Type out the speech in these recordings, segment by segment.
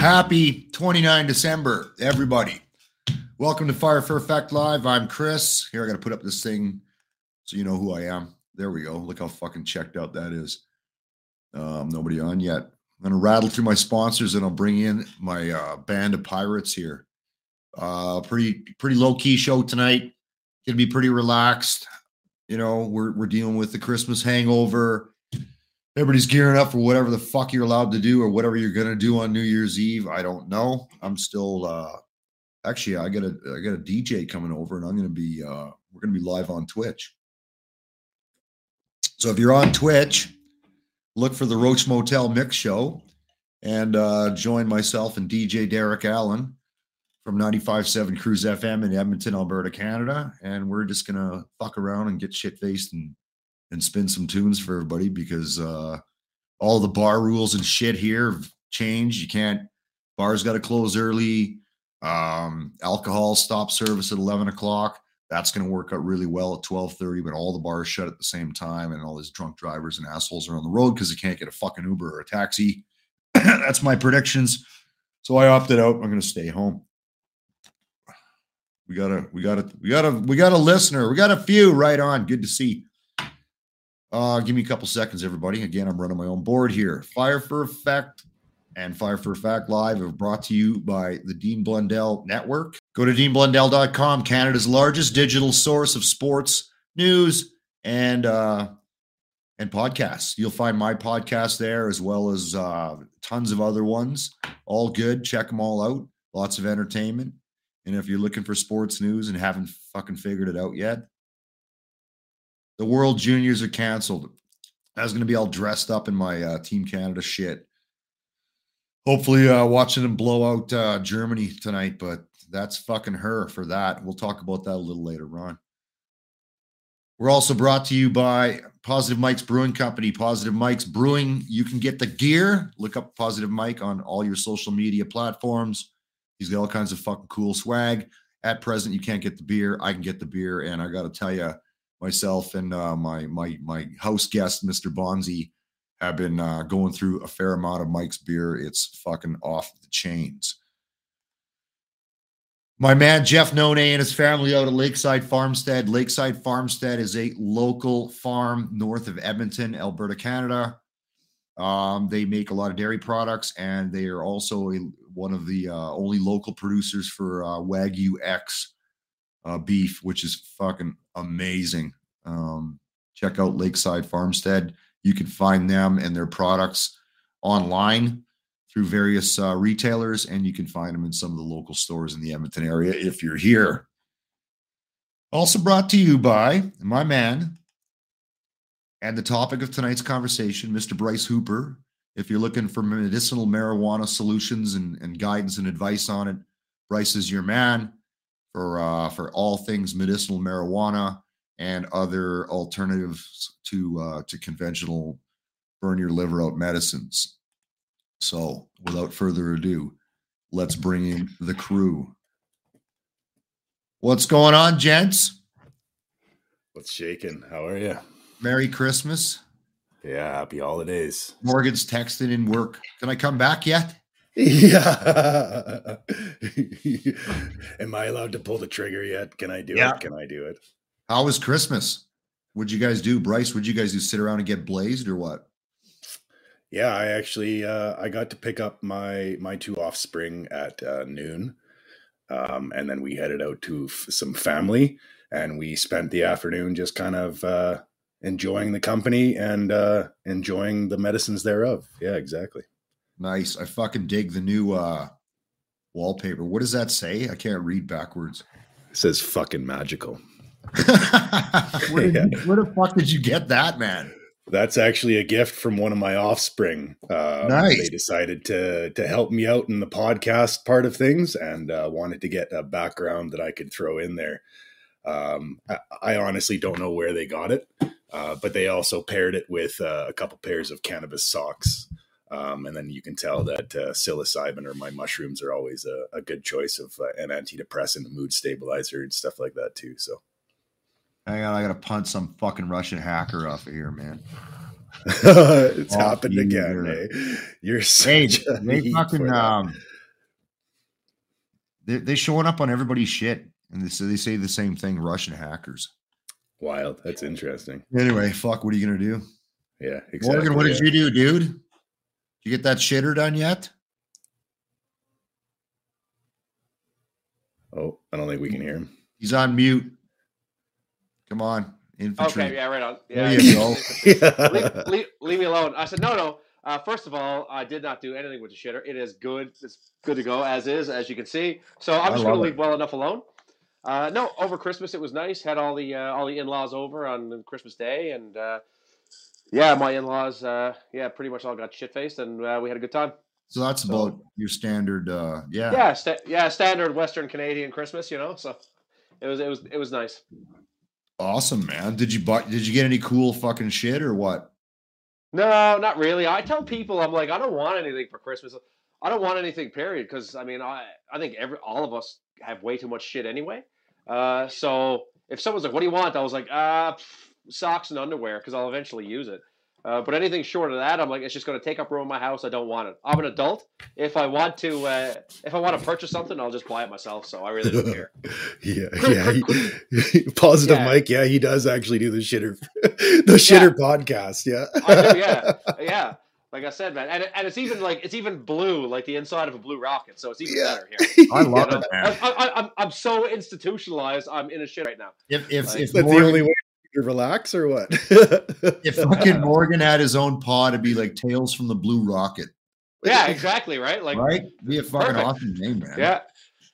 Happy 29 December, everybody. Welcome to Fire for Effect Live. I'm Chris. Here, I got to put up this thing so you know who I am. There we go. Look how fucking checked out that is. Um, nobody on yet. I'm going to rattle through my sponsors and I'll bring in my uh, band of pirates here. Uh, pretty, pretty low key show tonight. Gonna be pretty relaxed. You know, we're, we're dealing with the Christmas hangover everybody's gearing up for whatever the fuck you're allowed to do or whatever you're gonna do on New Year's Eve. I don't know. I'm still uh actually I got a I got a DJ coming over and I'm gonna be uh we're gonna be live on Twitch. So if you're on Twitch, look for the Roach Motel Mix Show and uh join myself and DJ Derek Allen from 95.7 Cruise FM in Edmonton, Alberta, Canada. And we're just gonna fuck around and get shit faced and and spin some tunes for everybody because uh, all the bar rules and shit here have changed. You can't bars got to close early. Um, alcohol stop service at eleven o'clock. That's going to work out really well at twelve thirty. But all the bars shut at the same time, and all these drunk drivers and assholes are on the road because they can't get a fucking Uber or a taxi. That's my predictions. So I opted out. I'm going to stay home. We got a, we got a, we got a, we got a listener. We got a few right on. Good to see. Uh, give me a couple seconds, everybody. Again, I'm running my own board here. Fire for Effect and Fire for Effect Live are brought to you by the Dean Blundell Network. Go to deanblundell.com, Canada's largest digital source of sports news and uh, and podcasts. You'll find my podcast there as well as uh, tons of other ones. All good. Check them all out. Lots of entertainment. And if you're looking for sports news and haven't fucking figured it out yet, the World Juniors are canceled. I was going to be all dressed up in my uh, Team Canada shit. Hopefully, uh, watching them blow out uh, Germany tonight, but that's fucking her for that. We'll talk about that a little later on. We're also brought to you by Positive Mike's Brewing Company. Positive Mike's Brewing. You can get the gear. Look up Positive Mike on all your social media platforms. He's got all kinds of fucking cool swag. At present, you can't get the beer. I can get the beer, and I got to tell you, myself and uh, my my my house guest, Mr. Bonzi, have been uh, going through a fair amount of Mike's beer. It's fucking off the chains. My man Jeff None and his family out at Lakeside Farmstead. Lakeside Farmstead is a local farm north of Edmonton, Alberta, Canada. Um, they make a lot of dairy products, and they are also a, one of the uh, only local producers for uh, Wagyu X uh, beef, which is fucking amazing. Um, check out Lakeside Farmstead. You can find them and their products online through various uh, retailers, and you can find them in some of the local stores in the Edmonton area if you're here. Also brought to you by my man and the topic of tonight's conversation, Mr. Bryce Hooper. If you're looking for medicinal marijuana solutions and, and guidance and advice on it, Bryce is your man for uh, for all things medicinal marijuana and other alternatives to uh, to conventional burn your liver out medicines. So, without further ado, let's bring in the crew. What's going on, gents? What's shaking? How are you? Merry Christmas. Yeah, happy holidays. Morgan's texting in work. Can I come back yet? Yeah. Am I allowed to pull the trigger yet? Can I do Yeah. it? Can I do it? How was Christmas? What'd you guys do, Bryce? What'd you guys do? Sit around and get blazed or what? Yeah, I actually uh, I got to pick up my my two offspring at uh, noon, um, and then we headed out to f- some family, and we spent the afternoon just kind of uh, enjoying the company and uh, enjoying the medicines thereof. Yeah, exactly. Nice. I fucking dig the new uh wallpaper. What does that say? I can't read backwards. It says fucking magical. where, did Yeah. you- where the fuck did you get that, man? That's actually a gift from one of my offspring. Um, Nice. They decided to to help me out in the podcast part of things, and uh, wanted to get a background that I could throw in there. Um, I, I honestly don't know where they got it, uh, but they also paired it with uh, a couple pairs of cannabis socks. Um, and then you can tell that uh, psilocybin or my mushrooms are always a, a good choice of uh, an antidepressant, a mood stabilizer, and stuff like that too. So Hang on, I gotta punt some fucking Russian hacker off of here, man. it's Oh, happened you again. eh? You're Hey, such a they fucking um They they showing up on everybody's shit, and they say they say the same thing. Russian hackers. Wild. That's interesting. Anyway, fuck. What are you gonna do, Yeah, exactly. Morgan? What did yeah. you do, dude? Did you get that shitter done yet? Oh, I don't think we can hear him. He's on mute. Come on, infantry. Okay, yeah, right on. There Yeah, you go. leave, leave, leave me alone. I said, no, no. Uh, first of all, I did not do anything with the shitter. It is good. It's good to go as is, as you can see. So I'm I just going to leave well enough alone. Uh, no, over Christmas it was nice. Had all the uh, all the in-laws over on Christmas Day, and uh, yeah, my in-laws, uh, yeah, pretty much all got shit faced, and uh, we had a good time. So that's So- about your standard. uh Yeah. Yeah, sta- yeah, standard Western Canadian Christmas, you know. So it was it was it was nice. Awesome, man. Did you buy? Did you get any cool fucking shit or what? No, not really. I tell people I'm like I don't want anything for Christmas. I don't want anything, period. Because I mean, I I think every all of us have way too much shit anyway. Uh, so if someone's like, "What do you want?" I was like, "Ah, pff, socks and underwear," because I'll eventually use it. Uh, but anything short of that, I'm like, it's just going to take up room in my house. I don't want it. I'm an adult. If I want to, uh, if I want to purchase something, I'll just buy it myself. So I really don't care. yeah, yeah. He, positive Yeah. Mike. Yeah, he does actually do the shitter, the shitter podcast. Yeah. I do, yeah, yeah. Like I said, man, and, and it's even like it's even blue, like the inside of a blue rocket. So it's even Yeah. better here. I love You know? it, man. I, I, I'm I'm so institutionalized. I'm in a shit right now. If if Like- if That's Morgan, the only way to relax, or what? if fucking Morgan had his own pod, it'd be like Tales from the Blue Rocket, Yeah, exactly. Right. Like, right? Be a fucking Perfect. awesome name, man. yeah,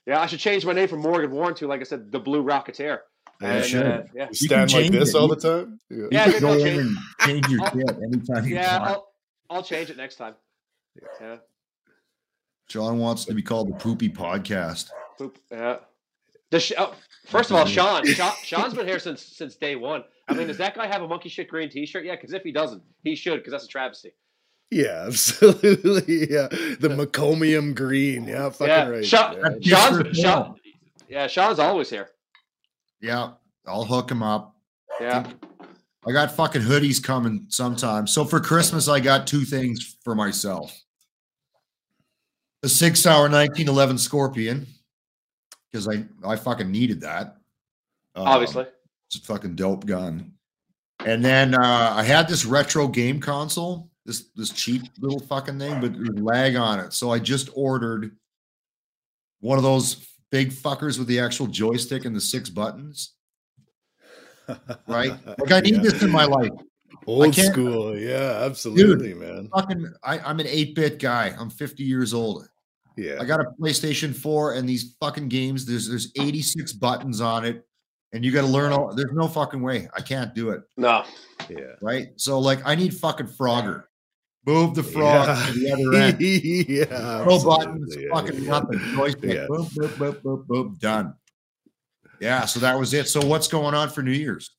yeah. I should change my name from Morgan Warren to, like I said, the Blue Rocketeer. Yeah, And, sure. uh, yeah, You Stand like this it. all the time. Yeah. You Yeah, go I'll in change- and change your kit anytime you yeah. want. I'll I'll change it next time. Yeah. John wants to be called the Poopy Podcast. Poop. Yeah. The sh- oh, first of all, Sean, Sean, Sean's been here since since day one. I mean, does that guy have a monkey shit green T-shirt? Yeah, because if he doesn't, he should, because that's a travesty. Yeah, absolutely. Yeah, the Macomium green. Yeah, fucking yeah, right. Sean, yeah. Sean's, for Sean, yeah, Sean's always here. Yeah, I'll hook him up. Yeah. I got fucking hoodies coming sometime. So for Christmas, I got two things for myself. The SIG Sauer 1911 Scorpion, because I, I fucking needed that. Um, Obviously. It's a fucking dope gun. And then uh, I had this retro game console, this this cheap little fucking thing, but there's lag on it. So I just ordered one of those big fuckers with the actual joystick and the six buttons. Right? Like I need Yeah. this in my life. Old school. Yeah, absolutely, man. Fucking I, I'm an 8-bit guy. I'm 50 years old. Yeah. I got a PlayStation 4 and these fucking games, there's there's 86 buttons on it. And you got to learn all there's no fucking way. I can't do it. No. yeah. right? So like I need fucking Frogger. Move the frog Yeah. to the other end. yeah. No buttons, Yeah, fucking yeah. nothing. Joystick. Yeah. Boom, boom, boom, boom, boom, done. Yeah, so that was it. So what's going on for New Year's?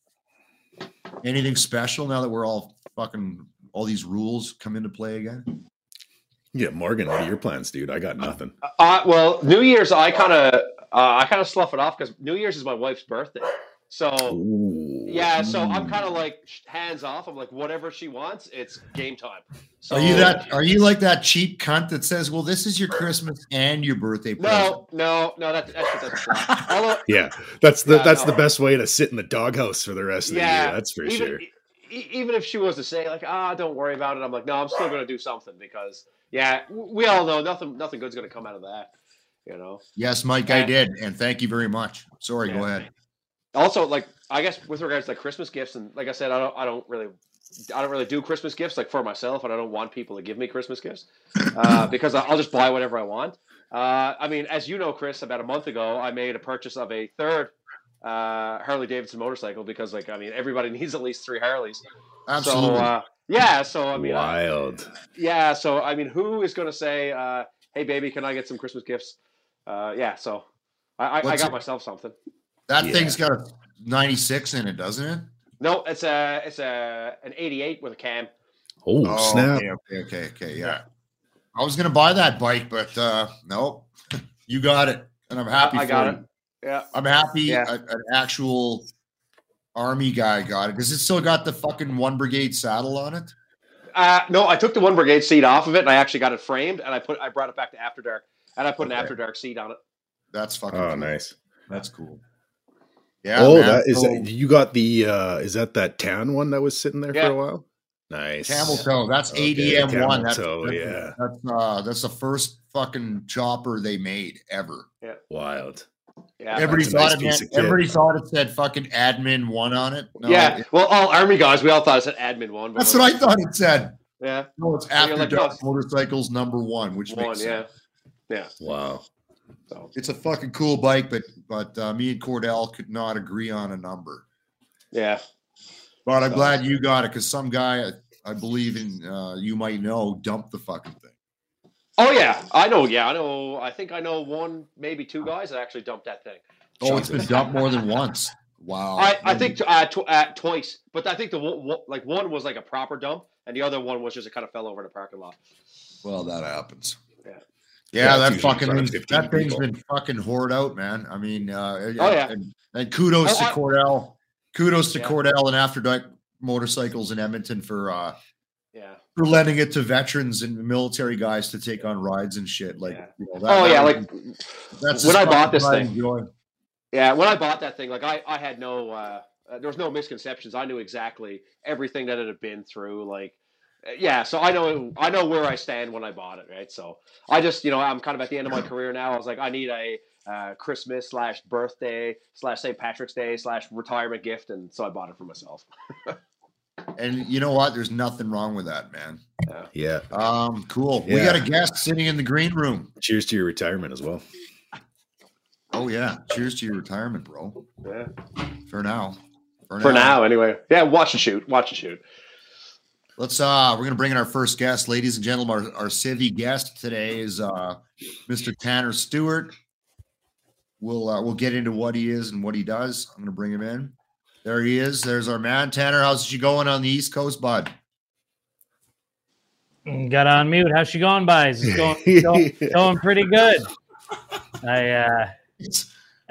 Anything special now that we're all fucking all these rules come into play again? Yeah, Morgan, what are your plans, dude? I got nothing. Uh, well, New Year's, I kind of, uh, I kind of slough it off because New Year's is my wife's birthday. So Ooh. yeah, so I'm kind of like hands off. I'm like, whatever she wants, it's game time. So, Are you that are you like that cheap cunt that says, Well, this is your Christmas and your birthday present? No, no, no. That that shit doesn't. Although, Yeah, that's the Yeah, that's no. the best way to sit in the doghouse for the rest of the Yeah, year. That's for even, sure. even if she was to say like, ah, don't worry about it, I'm like, no, I'm still gonna do something because yeah, we all know nothing nothing good's gonna come out of that. You know. Yes, Mike, I did. And thank you very much. Sorry, go ahead. also like i guess with regards to like christmas gifts and like i said i don't i don't really i don't really do christmas gifts like for myself and i don't want people to give me christmas gifts uh, because i'll just buy whatever i want uh, i mean as you know chris about a month ago i made a purchase of a third uh, harley davidson motorcycle because like i mean everybody needs at least three harleys Absolutely. so uh, yeah so i mean I- Wild. yeah so i mean who is going to say uh, hey baby can i get some christmas gifts uh, yeah so i, I, I got it- myself something that Yeah. thing's got a 96 in it, doesn't it? no it's a it's a an 88 with a cam Oh, snap! Okay, okay, okay, okay, yeah. I was gonna buy that bike, but uh no, you got it, and I'm happy. I for got you. it. Yeah. I'm happy. Yeah. a- an actual army guy got it. Does it still got the fucking one brigade saddle on it? Uh, no, I took the one brigade seat off of it, and I actually got it framed, and I put I brought it back to After Dark, and I put an After Dark seat on it. That's fucking. Oh, cool. nice. That's cool. Yeah. oh, man, that is so that, you got the uh is that that tan one that was sitting there Yeah. for a while? Nice. camel toe. That's Okay, ADM one. That's, toe, that's, yeah. That's uh, that's the first fucking chopper they made ever. Wild. Yeah. everybody thought nice it piece meant, of everybody thought it said fucking admin one on it. No, yeah. it- Well, all army guys, we all thought it said admin one. that's what I thought it said. Yeah. No, it's you're after like, dark no. motorcycles number one, which One. makes Yeah. sense. Yeah. Wow. So It's a fucking cool bike, but but uh, me and Cordell could not agree on a number. yeah. But I'm So- glad you got it because some guy I, I believe in uh, you might know dumped the fucking thing. Oh yeah, I know. Yeah, I know. I think I know one, maybe two guys that actually dumped that thing. Oh, it's been dumped more than once. Wow. I, I think t- uh, tw- uh, twice, but I think the one, one- like one was like a proper dump, and the other one was just it kind of fell over in the parking lot. Well, that happens. Yeah. Yeah, Yeah, that it's usually in fucking front of thing, 15 that thing's people. been fucking hoard out, man. I mean, uh, Oh, yeah. and, and kudos Oh, to I- Cordell. Kudos to Yeah. Cordell and After Dark Motorcycles in Edmonton for uh Yeah. For lending it to veterans and military guys to take on rides and shit. Like, Yeah. you know, Oh yeah, that- like that's when I bought this thing. and. Yeah, when I bought that thing, like I, I had no, uh, uh, there was no misconceptions. I knew exactly everything that it had been through. Like, uh, yeah, so I know, I know where I stand when I bought it, right? So I just, you know, I'm kind of at the end of my career now. I was like, I need a uh, Christmas slash birthday slash St. Patrick's Day slash retirement gift, and so I bought it for myself. And you know what? There's nothing wrong with that, man. Yeah. Um, cool. We got a guest sitting in the green room. Cheers to your retirement as well. Oh yeah. Cheers to your retirement, bro. Yeah. For now. For now, anyway. Yeah, watch and shoot. Watch and shoot. Let's uh we're gonna bring in our first guest, ladies and gentlemen. Our, our civvy guest today is uh Mr. Tanner Stewart. We'll uh, we'll get into what he is and what he does. I'm gonna bring him in. There he is. There's our man. Tanner, how's she going on the East Coast, bud? Got on mute. How's she going, guys? It's going, going, going pretty good. I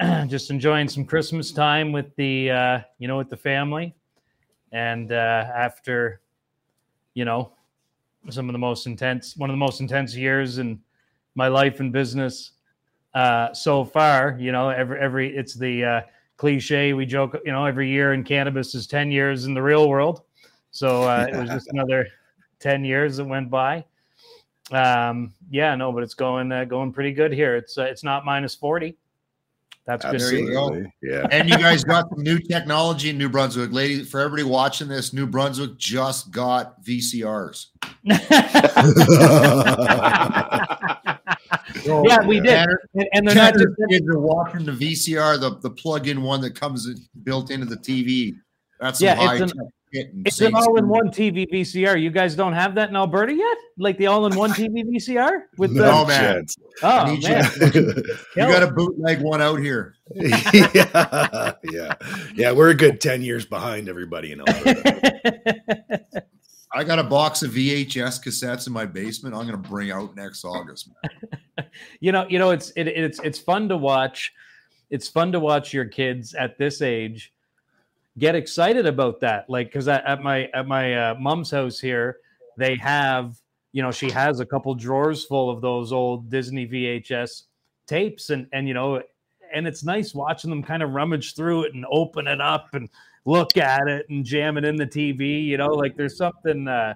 uh, just enjoying some Christmas time with the uh, you know with the family, and uh, after you know some of the most intense one of the most intense years in my life and business uh, so far. You know, every every it's the uh, cliche we joke. You know, every year in cannabis is ten years in the real world. So uh, it was just another ten years that went by. Um, yeah, no, but it's going uh, going pretty good here. It's uh, it's not minus forty. That's good. There you go. Yeah. And you guys got some new technology in New Brunswick. Ladies, for everybody watching this, New Brunswick just got VCRs. yeah, we did, Tanner, and, and they're not just kids are watching the VCR, the, the plug-in one that comes built into the TV. That's some Yeah, it's an- tech shit and It's an all-in-one TV VCR. You guys don't have that in Alberta yet? Like the all-in-one TV VCR with the No, man. oh need you man, You got a bootleg one out here. yeah. Yeah. Yeah. We're a good 10 years behind everybody in Alberta. I got a box of VHS cassettes in my basement. I'm going to bring out next August. You know, you know, it's it, it's it's fun to watch. It's fun to watch your kids at this age get excited about that. Like, because at, at my at my uh, mom's house here, they have you know she has a couple drawers full of those old Disney VHS tapes, and and you know, and it's nice watching them kind of rummage through it and open it up and look at it and jam it in the TV. You know, like there's something. Uh,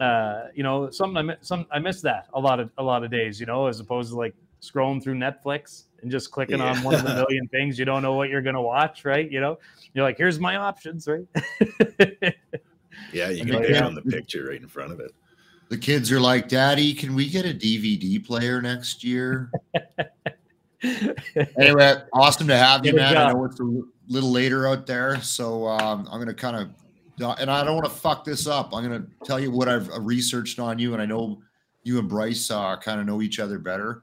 uh, you know, something I mi- some I miss that a lot of a lot of days. You know, as opposed to like scrolling through Netflix and just clicking on one of the million things you don't know what you're gonna watch. Right? You know, you're like, here's my options. Right? Yeah. You can they pick have- on the picture right in front of it. The kids are like, Daddy, can we get a DVD player next year? anyway, awesome to have you, Good man. I know it's a little later out there, so um, I'm going to kind of, and I don't want to fuck this up. I'm going to tell you what I've uh, researched on you, and I know you and Bryce uh, kind of know each other better.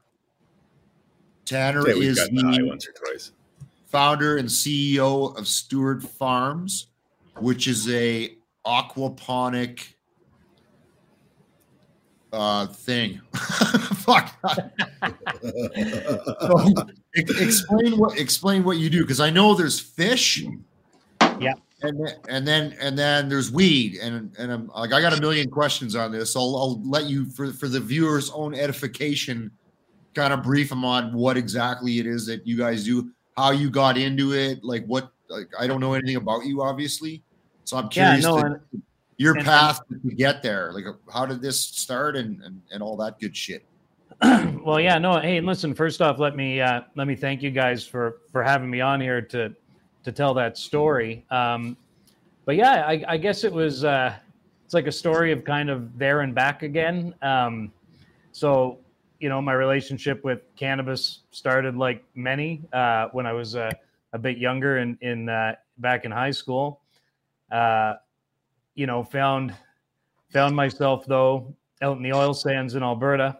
Tanner is the once or twice. founder and CEO of Stewart Farms, which is a aquaponic uh thing. Fuck. So, explain what explain what you do because I know there's fish. Yeah. And then, and then and then there's weed and and I'm like I got a million questions on this. I'll I'll let you for for the viewers' own edification kind of brief them on what exactly it is that you guys do, how you got into it, like what like I don't know anything about you, obviously. So I'm curious Yeah, no, to- your and- path to get there. Like how did this start and and, and all that good shit. well, yeah, no. Hey, listen. First off, let me uh, let me thank you guys for for having me on here to to tell that story. Um, but yeah, I, I guess it was uh, it's like a story of kind of there and back again. Um, so you know, my relationship with cannabis started like many uh, when I was uh, a bit younger in in uh, back in high school. Uh, you know, found found myself though out in the oil sands in Alberta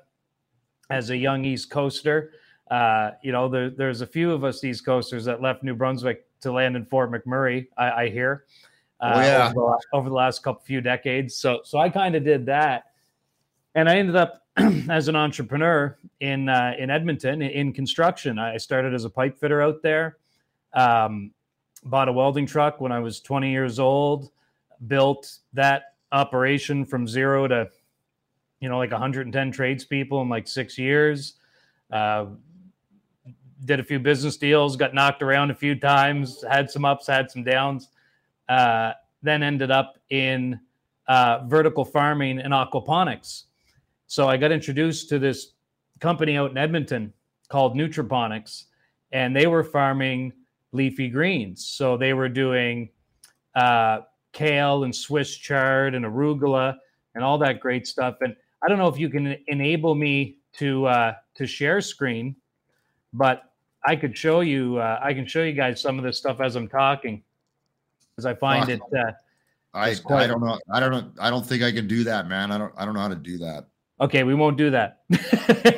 as a young East Coaster. Uh, you know, there, there's a few of us East Coasters that left New Brunswick to land in Fort McMurray. I, I hear. Uh, Oh, yeah. Over the, la- over the last couple few decades, so so I kind of did that, and I ended up as an entrepreneur in uh, in Edmonton in construction. I started as a pipe fitter out there. Um, bought a welding truck when I was 20 years old. Built that operation from zero to you know, like 110 tradespeople in like six years. Uh, did a few business deals, got knocked around a few times, had some ups, had some downs. Uh, then ended up in uh, vertical farming and aquaponics. So I got introduced to this company out in Edmonton called Nutraponics, and they were farming leafy greens. So they were doing uh, kale and Swiss chard and arugula and all that great stuff. And I don't know if you can enable me to uh, to share screen, but I could show you. Uh, I can show you guys some of this stuff as I'm talking, because I find it. Uh, I quite- I don't know. I don't know. I don't think I can do that, man. I don't I don't know how to do that. okay, we won't do that.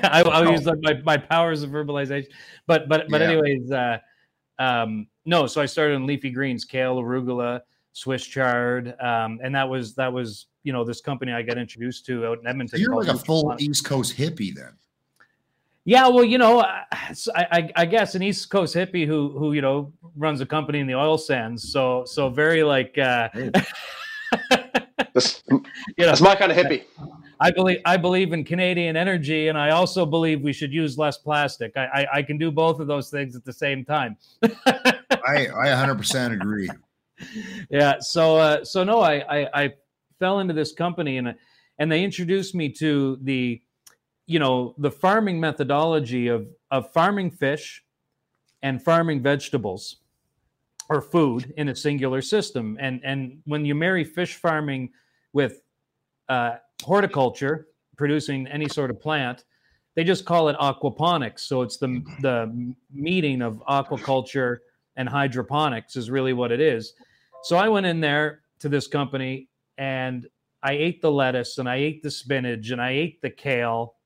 I, I'll No. use like my, my powers of verbalization. But but but Yeah. anyways, uh, um, no. So I started on leafy greens, kale, arugula, Swiss chard, um, and that was that was you know this company I got introduced to out in Edmonton. So you're like a full Nutraponics. East Coast hippie then. Yeah, well, you know, I, I, I guess an East Coast hippie who who you know runs a company in the oil sands. So so very like uh, This, you know that's my kind of hippie. I believe I believe in Canadian energy, and I also believe we should use less plastic. I I, I can do both of those things at the same time. I I 100% agree. Yeah. So uh, so no, I, I I fell into this company and and they introduced me to the you know the farming methodology of of farming fish and farming vegetables or food in a singular system. And and when you marry fish farming with uh, horticulture, producing any sort of plant, they just call it aquaponics. So it's the the meeting of aquaculture and hydroponics is really what it is. So I went in there to this company and I ate the lettuce and I ate the spinach and I ate the kale.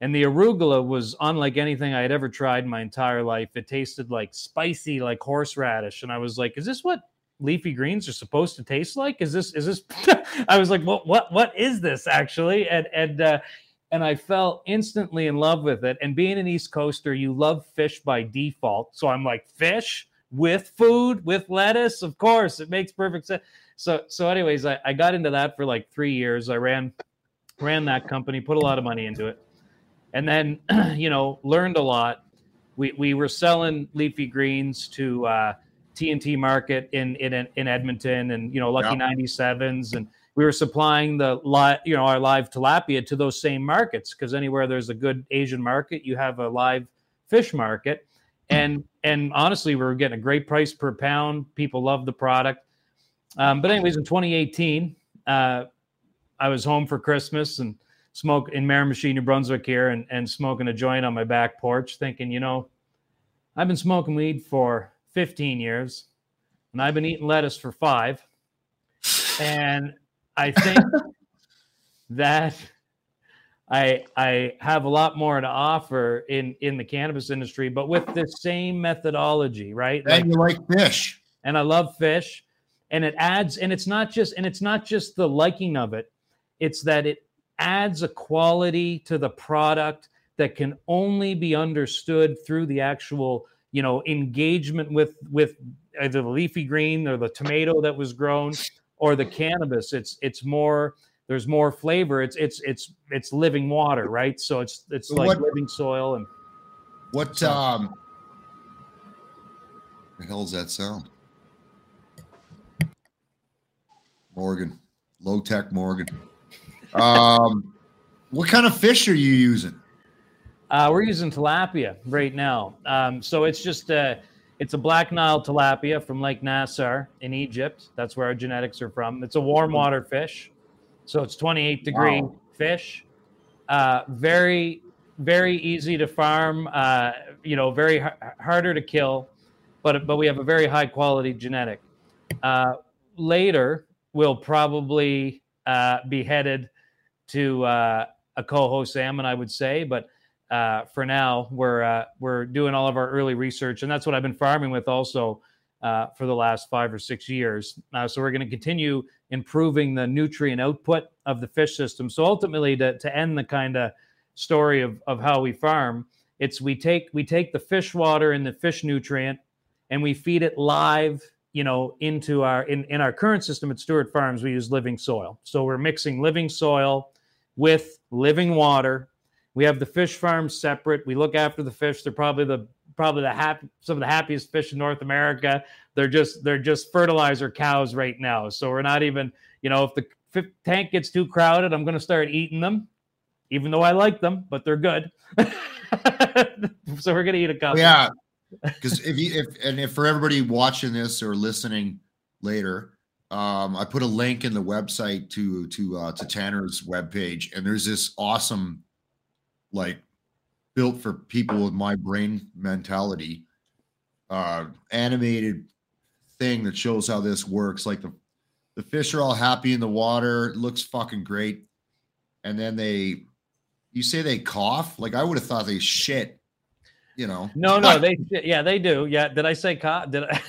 And the arugula was unlike anything I had ever tried in my entire life. It tasted like spicy, like horseradish. And I was like, is this what leafy greens are supposed to taste like? Is this, is this, I was like, what, what, what is this actually? And, and, uh, and I fell instantly in love with it. And being an East Coaster, you love fish by default. So I'm like, fish with food, with lettuce, of course, it makes perfect sense. So, so, anyways, I, I got into that for like three years. I ran ran that company, put a lot of money into it, and then you know learned a lot. We we were selling leafy greens to uh, T&T Market in in in Edmonton, and you know Lucky Yeah. 97s, and we were supplying the live you know our live tilapia to those same markets because anywhere there's a good Asian market, you have a live fish market, and and honestly, we were getting a great price per pound. People love the product. Um, but anyways, in 2018, uh, I was home for Christmas and smoke in Miramichi, New Brunswick here, and, and smoking a joint on my back porch, thinking, you know, I've been smoking weed for 15 years, and I've been eating lettuce for five, and I think that I I have a lot more to offer in in the cannabis industry, but with the same methodology, right? Like- And you like fish. and I love fish. And it adds, and it's not just, and it's not just the liking of it, it's that it adds a quality to the product that can only be understood through the actual, you know, engagement with with either the leafy green or the tomato that was grown or the cannabis. It's it's more there's more flavor. It's it's it's it's living water, right? So it's it's like What- living soil and What So- um the hell's that sound? Morgan. Low tech Morgan. Um what kind of fish are you using? Uh, we're using tilapia right now. Um, so it's just a, it's a black Nile tilapia from Lake Nasser in Egypt. That's where our genetics are from. It's a warm water fish, so it's 28 degree Wow. fish. Uh, very, very easy to farm. Uh, you know, very har- harder to kill, but but we have a very high quality genetic. Uh, later, we'll probably uh, be headed to uh, a coho salmon, I would say, but uh, for now we're uh, we're doing all of our early research, and that's what I've been farming with also uh, for the last five or six years. Uh, so we're going to continue improving the nutrient output of the fish system. So ultimately, to to end the kind of story of of how we farm, it's we take we take the fish water and the fish nutrient, and we feed it live. You know, into our in, in our current system at Stewart Farms, we use living soil. So we're mixing living soil with living water we have the fish farms separate. We look after the fish. They're probably the probably the happy some of the happiest fish in North America. They're just they're just fertilizer cows right now. So we're not even you know if the tank gets too crowded, I'm going to start eating them, even though I like them, but they're good. so we're going to eat a couple. Yeah. Because if you if and if for everybody watching this or listening later, um, I put a link in the website to to uh, to Tanner's webpage, and there's this awesome, like, built for people with my brain mentality, uh, animated thing that shows how this works. Like the the fish are all happy in the water, it looks fucking great, and then they, you say they cough. Like I would have thought they shit. You know, No, no, they yeah they do. Yeah, did I say cough? did I?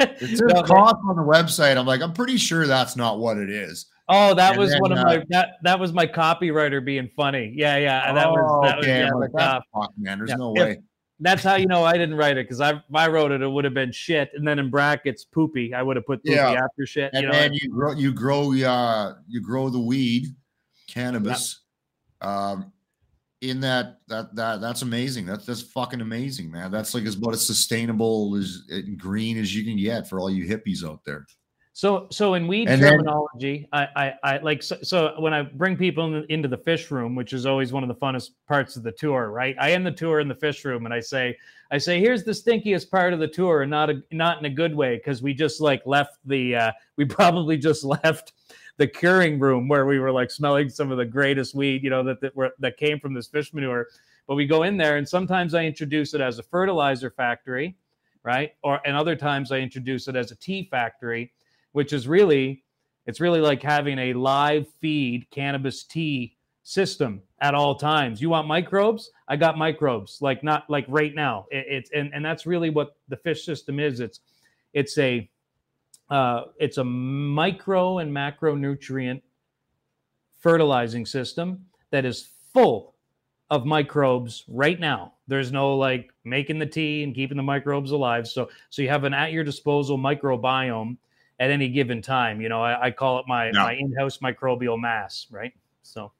It says No, cough on the website. I'm like, I'm pretty sure that's not what it is. Oh, that And was then, one of uh, my that that was my copywriter being funny. Yeah, yeah, that was that was okay. yeah, like, fuck, man. There's Yeah. no If- way. That's how you know I didn't write it because I if I wrote it, it would have been shit, and then in brackets poopy. I would have put poopy Yeah. after shit. And you know, then you grow, you grow, uh, you grow the weed, cannabis. Um, in that, that, that, that's amazing. That's that's fucking amazing, man. That's like as about as sustainable as green as you can get for all you hippies out there. So, so in weed And then- terminology, I, I, I like so, so when I bring people in, into the fish room, which is always one of the funnest parts of the tour, right? I end the tour in the fish room, and I say, I say, here's the stinkiest part of the tour, and not a, not in a good way, because we just like left the, uh, we probably just left the curing room where we were like smelling some of the greatest weed, you know, that that, were, that came from this fish manure. But we go in there, and sometimes I introduce it as a fertilizer factory, right? Or and other times I introduce it as a tea factory which is really it's really like having a live feed cannabis tea system at all times. You want microbes? I got microbes like not like right now. It, it's and, and that's really what the fish system is. It's it's a uh, it's a micro and macronutrient fertilizing system that is full of microbes right now. There's no like making the tea and keeping the microbes alive. So so you have an at your disposal microbiome at any given time. You know, I, I call it my Yeah. my in-house microbial mass, right? So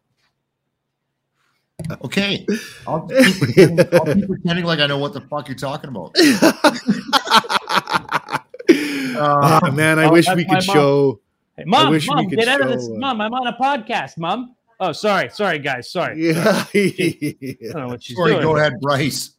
Okay, I'll keep, pretending, I'll keep pretending like I know what the fuck you're talking about. Ah, man, I oh, wish we could mom. show. hey, mom, wish mom, could get out of this. uh, Mom, I'm on a podcast, mom. Oh, sorry, sorry, guys, sorry. Yeah. I don't know what she's Sorry, doing. go ahead, Bryce.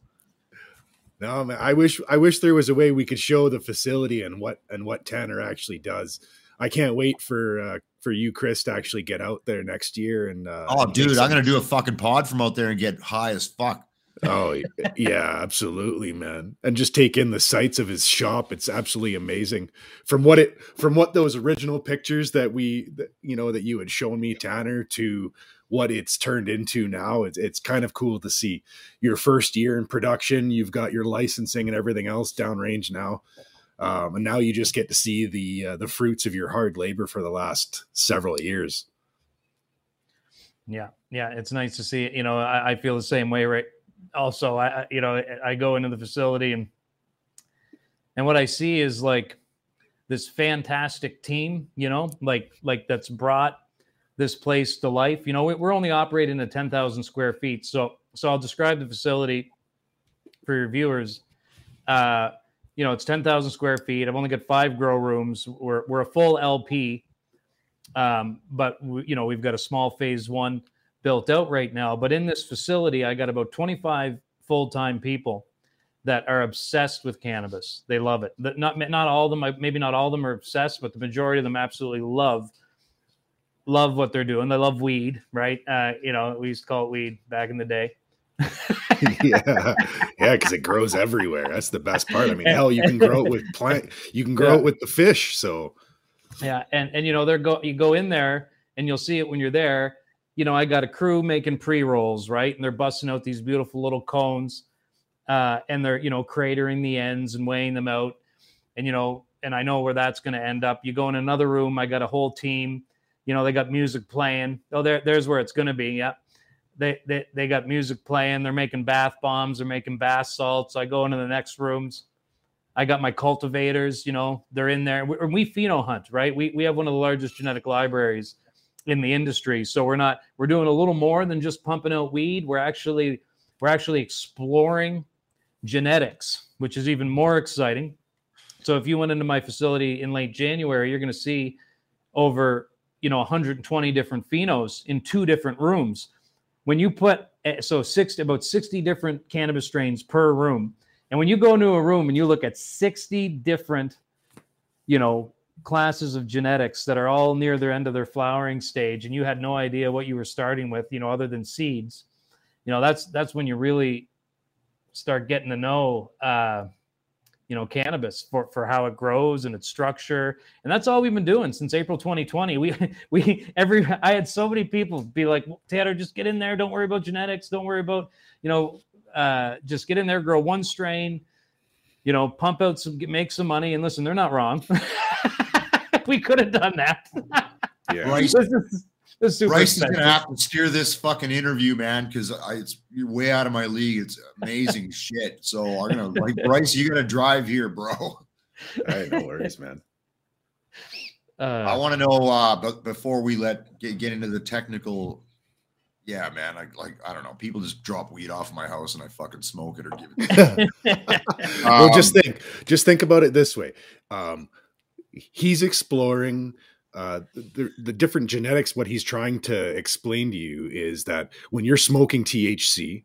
No, man. I wish I wish there was a way we could show the facility and what and what Tanner actually does. I can't wait for uh, for you, Chris, to actually get out there next year and. Uh, Oh, dude, I'm gonna do a fucking pod from out there and get high as fuck. Oh yeah, absolutely, man. And just take in the sights of his shop. It's absolutely amazing. From what it from what those original pictures that we that, you know that you had shown me, Tanner, to what it's turned into now. It's it's kind of cool to see your first year in production. You've got your licensing and everything else downrange now. Um, and now you just get to see the uh, the fruits of your hard labor for the last several years. Yeah, yeah, it's nice to see. it. You know, I, I feel the same way. Right. Also, I you know I go into the facility and and what I see is like this fantastic team. You know, like like that's brought this place to life. You know, we're only operating at 10,000 square feet. So, so I'll describe the facility for your viewers. Uh, you know, it's 10,000 square feet. I've only got five grow rooms. We're, we're a full LP. Um, but we, you know, we've got a small phase one built out right now. But in this facility, I got about 25 full-time people that are obsessed with cannabis. They love it. Not not all of them, maybe not all of them are obsessed, but the majority of them absolutely love love what they're doing. They love weed, right? Uh, you know, we used to call it weed back in the day. yeah, yeah, because it grows everywhere. That's the best part. I mean, hell, you can grow it with plant. You can grow yeah. it with the fish. So, yeah, and and you know, they're go. You go in there, and you'll see it when you're there. You know, I got a crew making pre rolls, right? And they're busting out these beautiful little cones, uh, and they're you know cratering the ends and weighing them out, and you know, and I know where that's going to end up. You go in another room. I got a whole team you know, they got music playing. Oh, there, there's where it's going to be. yep They, they, they got music playing. They're making bath bombs. They're making bath salts. I go into the next rooms. I got my cultivators, you know, they're in there. We, we pheno hunt, right? We, we have one of the largest genetic libraries in the industry. So we're not, we're doing a little more than just pumping out weed. We're actually, we're actually exploring genetics, which is even more exciting. So if you went into my facility in late January, you're going to see over you know 120 different phenos in two different rooms. When you put eh, so six about 60 different cannabis strains per room and when you go into a room and you look at 60 different you know classes of genetics that are all near their end of their flowering stage and you had no idea what you were starting with you know other than seeds you know that's that's when you really start getting to know uh, you know cannabis for for how it grows and its structure. And that's all we've been doing since april 2020 we we every i had so many people be like tanner just get in there. Don't worry about genetics. Don't worry about you know uh, just get in there grow one strain you know pump out some make some money. And listen they're not wrong. We could have done that. Yeah. Right. Bryce is gonna have to steer this fucking interview, man, because it's way out of my league. It's amazing shit. So I'm gonna like Bryce, you gotta drive here, bro. All right, no worries, man. Uh, I want to know, uh, but before we let get, get into the technical, yeah, man, I like I don't know. People just drop weed off my house and I fucking smoke it or give it. um, well, just think, just think about it this way. Um, he's exploring uh, the, the different genetics, what he's trying to explain to you is that when you're smoking THC,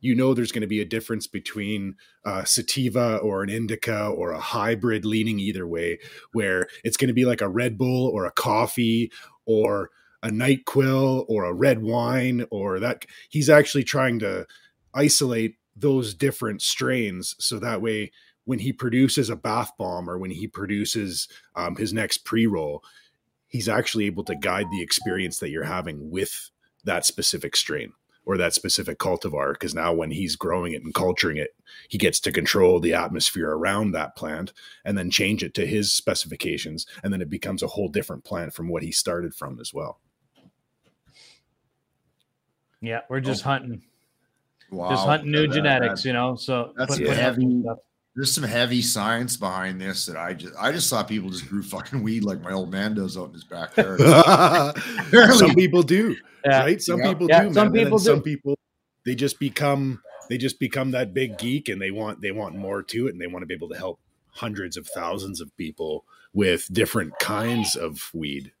you know there's going to be a difference between a sativa or an indica or a hybrid leaning either way, where it's going to be like a Red Bull or a coffee or a NyQuil or a red wine or that. He's actually trying to isolate those different strains so that way when he produces a bath bomb or when he produces um, his next pre roll, he's actually able to guide the experience that you're having with that specific strain or that specific cultivar because now when he's growing it and culturing it he gets to control the atmosphere around that plant and then change it to his specifications and then it becomes a whole different plant from what he started from as well yeah we're just oh. hunting wow. just hunting new that, genetics that, you know so that's put, heavy there's some heavy science behind this that I just I just saw people just grew fucking weed like my old man does out in his backyard. some people do, yeah. right? Some yeah. people yeah. do. Some people do. Some people they just become they just become that big geek and they want they want more to it and they want to be able to help hundreds of thousands of people with different kinds of weed.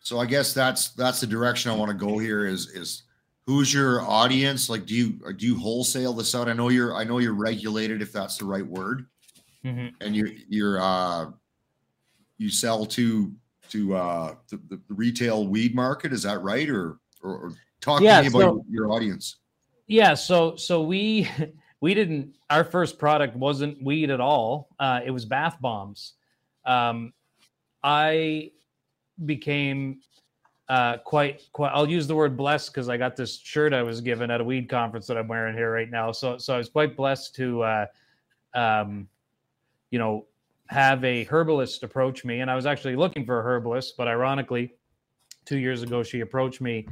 So I guess that's that's the direction I want to go here is is who's your audience? Like do you do you wholesale this out? I know you're i know you're regulated if that's the right word. Mm-hmm. and you're you're uh you sell to to uh the, the, retail weed market is that right? Or or, or talk yeah, to me about your audience. Yeah so so we we didn't our first product wasn't weed at all. Uh it was bath bombs. Um i became uh, quite quite. I'll use the word blessed because I got this shirt I was given at a weed conference that I'm wearing here right now. So so I was quite blessed to, uh, um, you know, have a herbalist approach me, and I was actually looking for a herbalist, but ironically, two years ago she approached me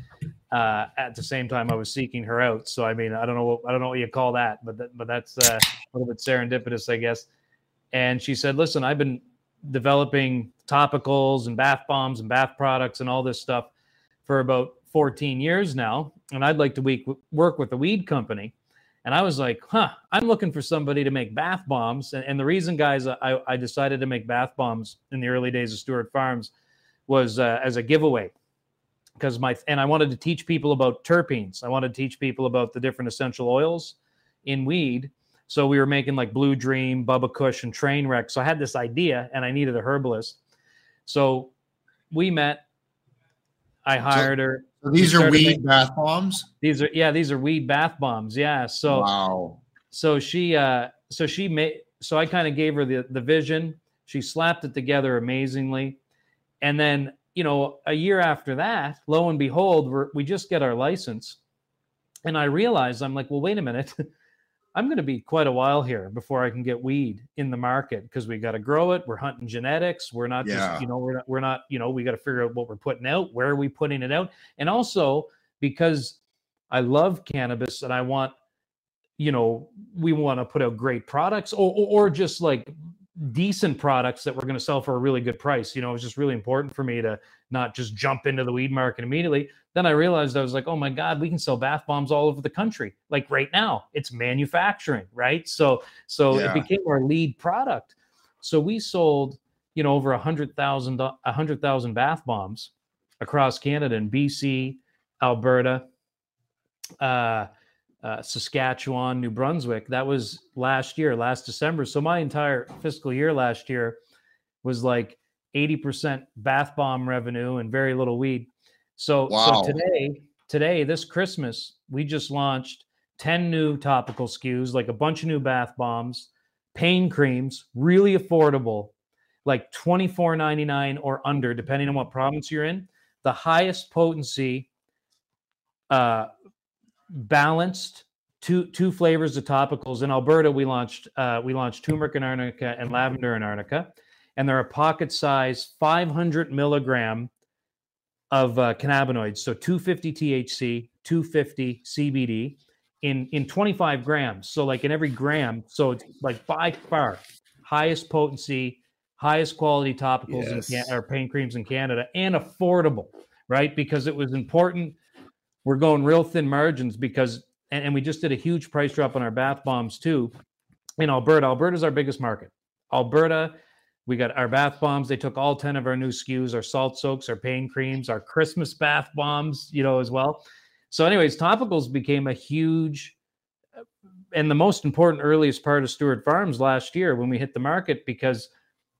uh, at the same time I was seeking her out. So I mean, I don't know what I don't know what you call that, but but that's uh, a little bit serendipitous, I guess. And she said, "Listen, I've been developing topicals and bath bombs and bath products and all this stuff for about 14 years now, and I'd like to work with a weed company. And I was like, huh, I'm looking for somebody to make bath bombs. And, and the reason, guys, I, I, decided to make bath bombs in the early days of Stewart Farms was uh, as a giveaway. Because my, and I wanted to teach people about terpenes. I wanted to teach people about the different essential oils in weed. So we were making like Blue Dream, Bubba Kush, and Trainwreck. So I had this idea and I needed a herbalist. So we met. I hired so, her. So these are weed making, bath bombs. These are yeah, these are weed bath bombs. Yeah. So wow. So she uh so she made so I kind of gave her the the vision. She slapped it together amazingly, and then you know a year after that, lo and behold, we we just get our license, and I realized I'm like, well, wait a minute. I'm going to be quite a while here before I can get weed in the market because we got to grow it. We're hunting genetics. We're not yeah. just, you know, we're not, we're not, you know, we got to figure out what we're putting out. Where are we putting it out? And also because I love cannabis and I want, you know, we want to put out great products or, or, or just like decent products that we're going to sell for a really good price. You know, it was just really important for me to not just jump into the weed market immediately. Then I realized I was like, oh my God, we can sell bath bombs all over the country. Like right now, it's manufacturing, right? So so yeah. it became our lead product. So we sold, you know, over a hundred thousand a hundred thousand bath bombs across Canada and BC, Alberta, uh, uh, Saskatchewan, New Brunswick. That was last year, last December. So my entire fiscal year last year was like 80% bath bomb revenue and very little weed. So, wow. so today, today, this Christmas, we just launched 10 new topical SKUs, like a bunch of new bath bombs, pain creams, really affordable, like $24.99 or under, depending on what province you're in. The highest potency, uh, balanced two two flavors of topicals. In Alberta, we launched uh, we launched turmeric and arnica and lavender and arnica and they're a pocket size 500 milligram of uh, cannabinoids. So 250 THC, 250 CBD in, in 25 grams. So like in every gram. So it's like by far highest potency, highest quality topicals yes. in or pain creams in Canada and affordable, right? Because it was important. We're going real thin margins because, and, and we just did a huge price drop on our bath bombs too in Alberta. Alberta's our biggest market. Alberta we got our bath bombs. They took all 10 of our new SKUs, our salt soaks, our pain creams, our Christmas bath bombs, you know, as well. So, anyways, topicals became a huge and the most important earliest part of Stewart Farms last year when we hit the market because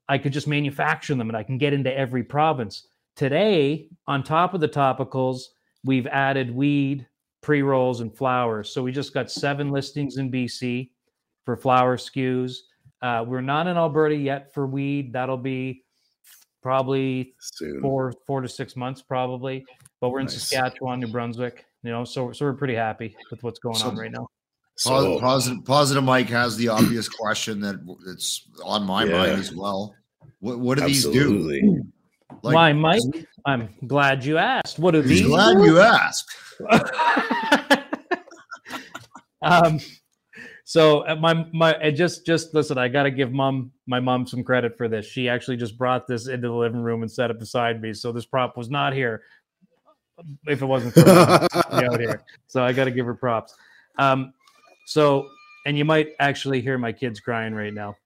I could just manufacture them and I can get into every province. Today, on top of the topicals, we've added weed, pre rolls, and flowers. So we just got seven listings in BC for flower SKUs. Uh, we're not in Alberta yet for weed. That'll be probably Soon. four four to six months, probably. But we're in nice. Saskatchewan, New Brunswick. You know, so so we're pretty happy with what's going so, on right now. So positive, positive Mike has the obvious question that it's on my yeah. mind as well. What what do Absolutely. these do? Like, Why, Mike? I'm glad you asked. What do these? Glad you asked. um, so uh, my my just just listen. I got to give mom my mom some credit for this. She actually just brought this into the living room and set it beside me. So this prop was not here if it wasn't for out here. So I got to give her props. Um, so and you might actually hear my kids crying right now.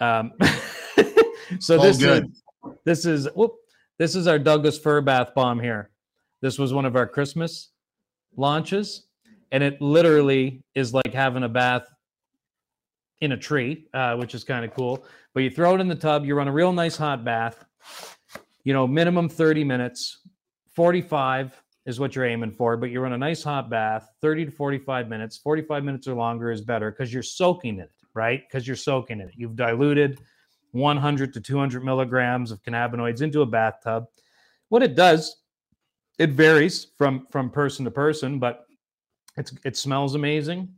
Um, so this good. is this is whoop, this is our Douglas fir bath bomb here. This was one of our Christmas launches, and it literally is like having a bath in a tree, uh, which is kind of cool. But you throw it in the tub, you run a real nice hot bath, you know, minimum 30 minutes, 45 is what you're aiming for, but you run a nice hot bath, 30 to 45 minutes. 45 minutes or longer is better because you're soaking in it, right? Because you're soaking in it. You've diluted 100 to 200 milligrams of cannabinoids into a bathtub. What it does, it varies from from person to person, but it's it smells amazing.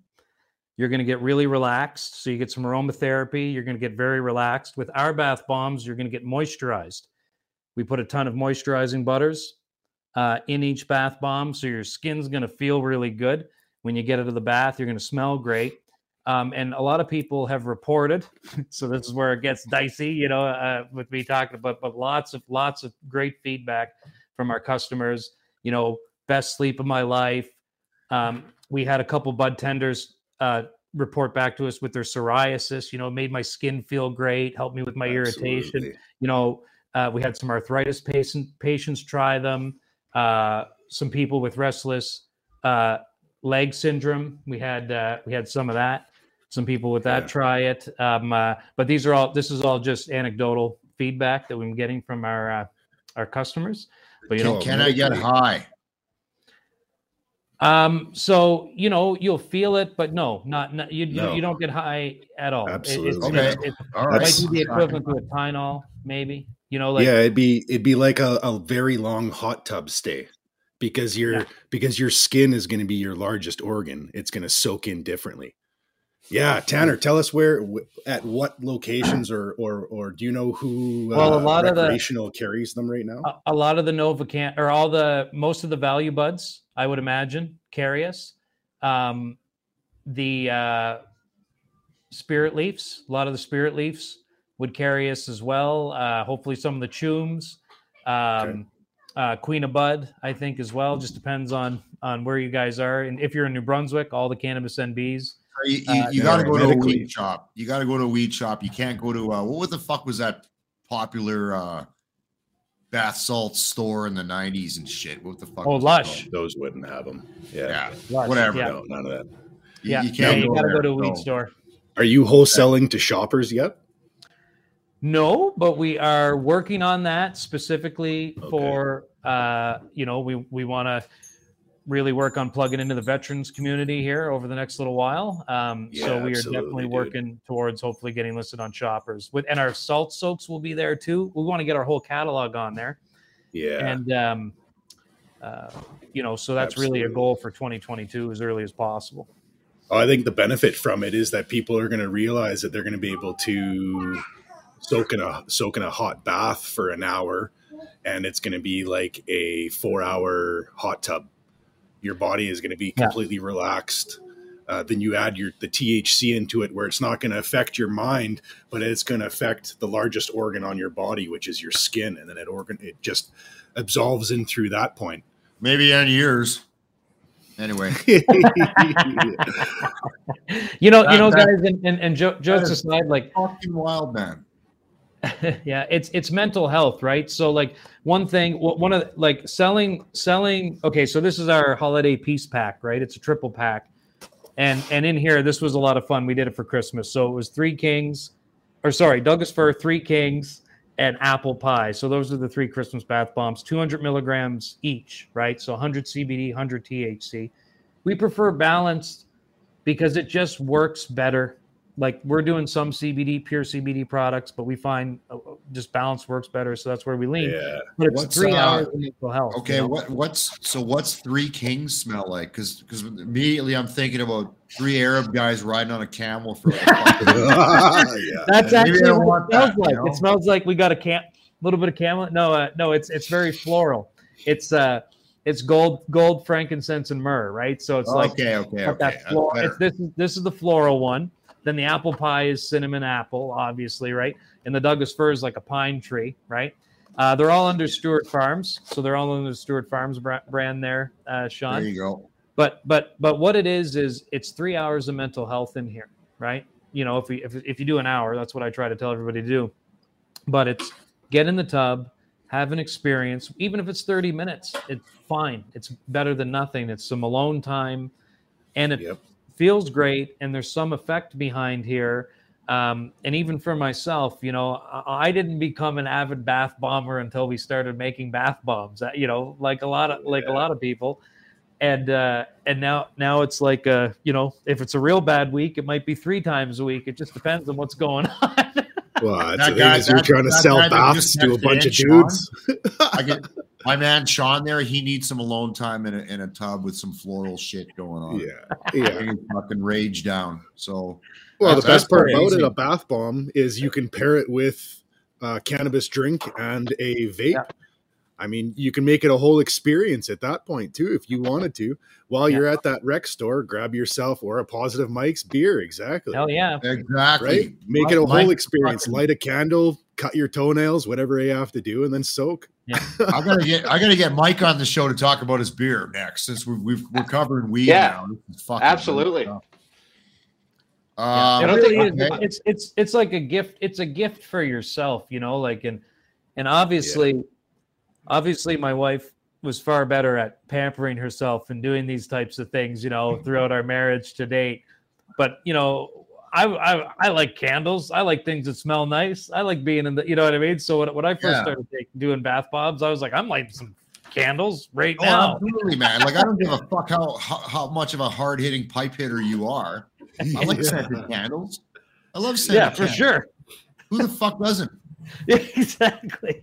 You're going to get really relaxed. So you get some aromatherapy. You're going to get very relaxed. With our bath bombs, you're going to get moisturized. We put a ton of moisturizing butters uh, in each bath bomb. So your skin's going to feel really good. When you get out of the bath, you're going to smell great. Um, and a lot of people have reported, so this is where it gets dicey, you know, uh, with me talking about, but lots of lots of great feedback from our customers you know, best sleep of my life. Um, we had a couple bud tenders uh, report back to us with their psoriasis. You know, made my skin feel great, helped me with my irritation. You know, uh, we had some arthritis patient, patients try them. Uh, some people with restless uh, leg syndrome. We had uh, we had some of that. Some people with that Yeah. try it. Um, uh, but these are all. This is all just anecdotal feedback that we're getting from our uh, our customers. But you Can, know, can I get high? um, so you know you'll feel it, but no, not, not you. You, No. you don't get high at all. It- it's- Absolutely Okay. it's- it's- All it might be the equivalent to a Tylenol, maybe. You know, like yeah, it'd be it'd be like a, a very long hot tub stay because your Yeah. because your skin is going to be your largest organ. It's going to soak in differently. Yeah, Tanner, tell us where at what locations or or or do you know who Well, a uh, lot of the- recreational carries them right now? a, a lot of the Nova can or all the most of the value buds, I would imagine, carry us. Um, the uh, spirit leafs, a lot of the spirit leafs would carry us as well. Uh, hopefully, some of the chooms, um, uh, Queen of Bud, I think as well. Just depends on on where you guys are, and if you're in New Brunswick, all the cannabis NBs. You, you, Uh, you yeah, got to go to a weed shop. You got to go to a weed shop. You can't go to uh, what the fuck was that popular uh, bath salt store in the '90s and shit? What the fuck? Oh, was Lush. called? Those wouldn't have them. Yeah, Yeah, Lush, whatever. Yeah, no, none of that. You, yeah, you can't you got to there. go to a weed No. store. Are you wholesaling to shoppers yet? No, but we are working on that specifically Okay. for uh, you know, we we want to really work on plugging into the veterans community here over the next little while. Um, so we are definitely dude. working towards hopefully getting listed on shoppers. With and our salt soaks will be there too. We want to get our whole catalog on there, Yeah, and um, uh, you know, so that's really a goal for 2022 as early as possible. I think the benefit from it is that people are going to realize that they're going to be able to soak in a soak in a hot bath for an hour, and it's going to be like a four hour hot tub. Your body is going to be Yeah. completely relaxed. Uh, then you add your the THC into it, where it's not going to affect your mind, but it's going to affect the largest organ on your body, which is your skin, and then it organ it just absolves in through that point. Maybe in years. Anyway, You know, you know, that- guys, and, and, and jo- jokes aside, like fucking wild man. yeah it's it's mental health right? So like one thing one of like selling selling okay so this is our holiday peace pack right? It's a triple pack. And and in here this was a lot of fun. We did it for christmas. So it was three kings or sorry douglas fir three kings and apple pie. So those are the three christmas bath bombs 200 milligrams each right? So 100 cbd 100 thc we prefer balanced because it just works better like we're doing some CBD, pure CBD products, but we find uh, just balance works better, so that's where we lean. yeah, But it's What's, three uh, hours of mental health. you Okay, know? what what's so what's three kings smell like? Because because immediately I'm thinking about three Arab guys riding on a camel for like a yeah. That's Maybe I actually what it smells that, you like. know? It smells like we got a cam, little bit of camel. No, uh, no, it's it's very floral. It's uh, it's gold, gold, frankincense, and myrrh, right? So it's like okay, okay, okay. that floral. It's, this is this is the floral one. Then the apple pie is cinnamon apple, obviously, right? And the Douglas fir is like a pine tree, right? Uh, they're all under Stewart Farms, so they're all under the Stewart Farms brand there, uh, Sean. There you go. but but but what it is is it's three hours of mental health in here right you know if we if, if you do an hour that's what i try to tell everybody to do but it's get in the tub have an experience even if it's 30 minutes it's fine it's better than nothing it's some alone time and it Yep. Feels great and there's some effect behind here. Um, and even for myself you know I, I didn't become an avid bath bomber until we started making bath bombs Uh, you know like a lot of like a lot of people. And uh and now now it's like uh you know if it's a real bad week it might be three times a week. It just depends on what's going on. Well, that's That the guy- thing is you're trying to sell baths to a bunch of dudes. I get my man Sean there. He needs some alone time in a, in a tub with some floral shit going on. Yeah, yeah. Bring his fucking rage down. So Well, the best that's part about it, a bath bomb, is you can pair it with a cannabis drink and a vape. Yeah. I mean, you can make it a whole experience at that point too, if you wanted to. While Yeah. you're at that rec store, grab yourself or a Positive Mike's beer. Exactly. hell yeah exactly. Right? Make it a Mike- whole experience. fucking- Light a candle, cut your toenails, whatever you have to do, and then soak. Yeah. I gotta get I gotta get Mike on the show to talk about his beer next, since we've, we've we're covering weed Yeah. now. Absolutely. Um, I don't really think- okay. It's it's it's like a gift. It's a gift for yourself, you know. Like and and obviously, obviously, my wife was far better at pampering herself and doing these types of things, you know, throughout our marriage to date. But you know, I I, I like candles. I like things that smell nice. I like being in the, you know what I mean. So when, when I first Yeah. started doing bath bombs, I was like, I'm lighting some candles right Oh, now. absolutely, man. Like I don't give a fuck how how, how much of a hard hitting pipe hitter you are. I like scented candles. I love scented candles. Yeah, for candles. sure. Who the fuck doesn't? exactly.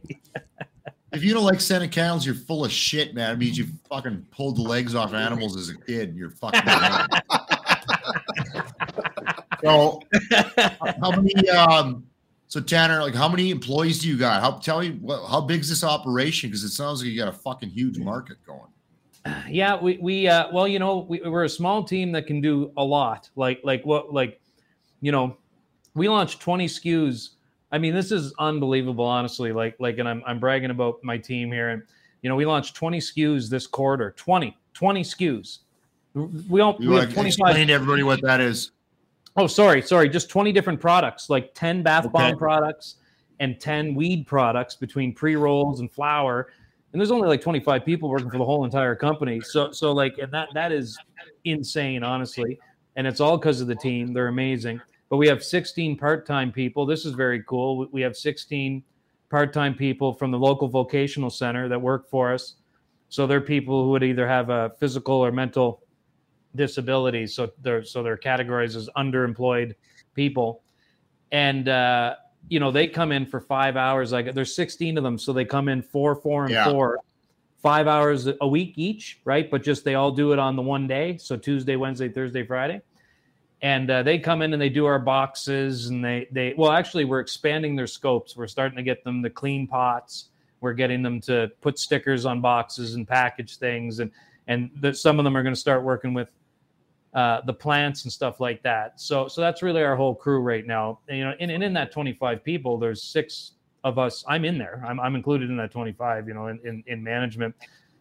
If you don't like scented candles, you're full of shit, man. It means you fucking pulled the legs off animals as a kid. You're fucking. so, how many? Um, so Tanner, like, how many employees do you got? How tell me what, how big's this operation? Because it sounds like you got a fucking huge market going. Yeah, we we uh, well, you know, we, we're a small team that can do a lot. Like like what like, you know, we launched 20 SKUs. I mean, this is unbelievable, honestly. Like like, and I'm I'm bragging about my team here, and you know, we launched 20 SKUs this quarter. 20 20 SKUs. We all You we want have to 25. explain to everybody what that is? Oh, sorry, sorry. Just 20 different products, like 10 bath bomb products and 10 weed products between pre-rolls and flower. And there's only like 25 people working for the whole entire company. So so like and that that is insane, honestly. And it's all because of the team. They're amazing. But we have 16 part-time people. This is very cool. We- We have 16 part-time people from the local vocational center that work for us. So they're people who would either have a physical or mental disabilities. So they're so they're categorized as underemployed people, and uh, you know they come in for five hours. Like there's 16 of them, so they come in four, four, and Yeah. four, five hours a week each, right? But just they all do it on the one day, so Tuesday, Wednesday, Thursday, Friday. And uh, they come in and they do our boxes, and they they well actually we're expanding their scopes. We're starting to get them to clean pots. We're getting them to put stickers on boxes and package things, and and the, some of them are going to start working with uh, the plants and stuff like that. So so that's really our whole crew right now. And, you know, and, and in that 25 people, there's six of us. I'm in there. I'm, I'm included in that 25. You know, in, in in management.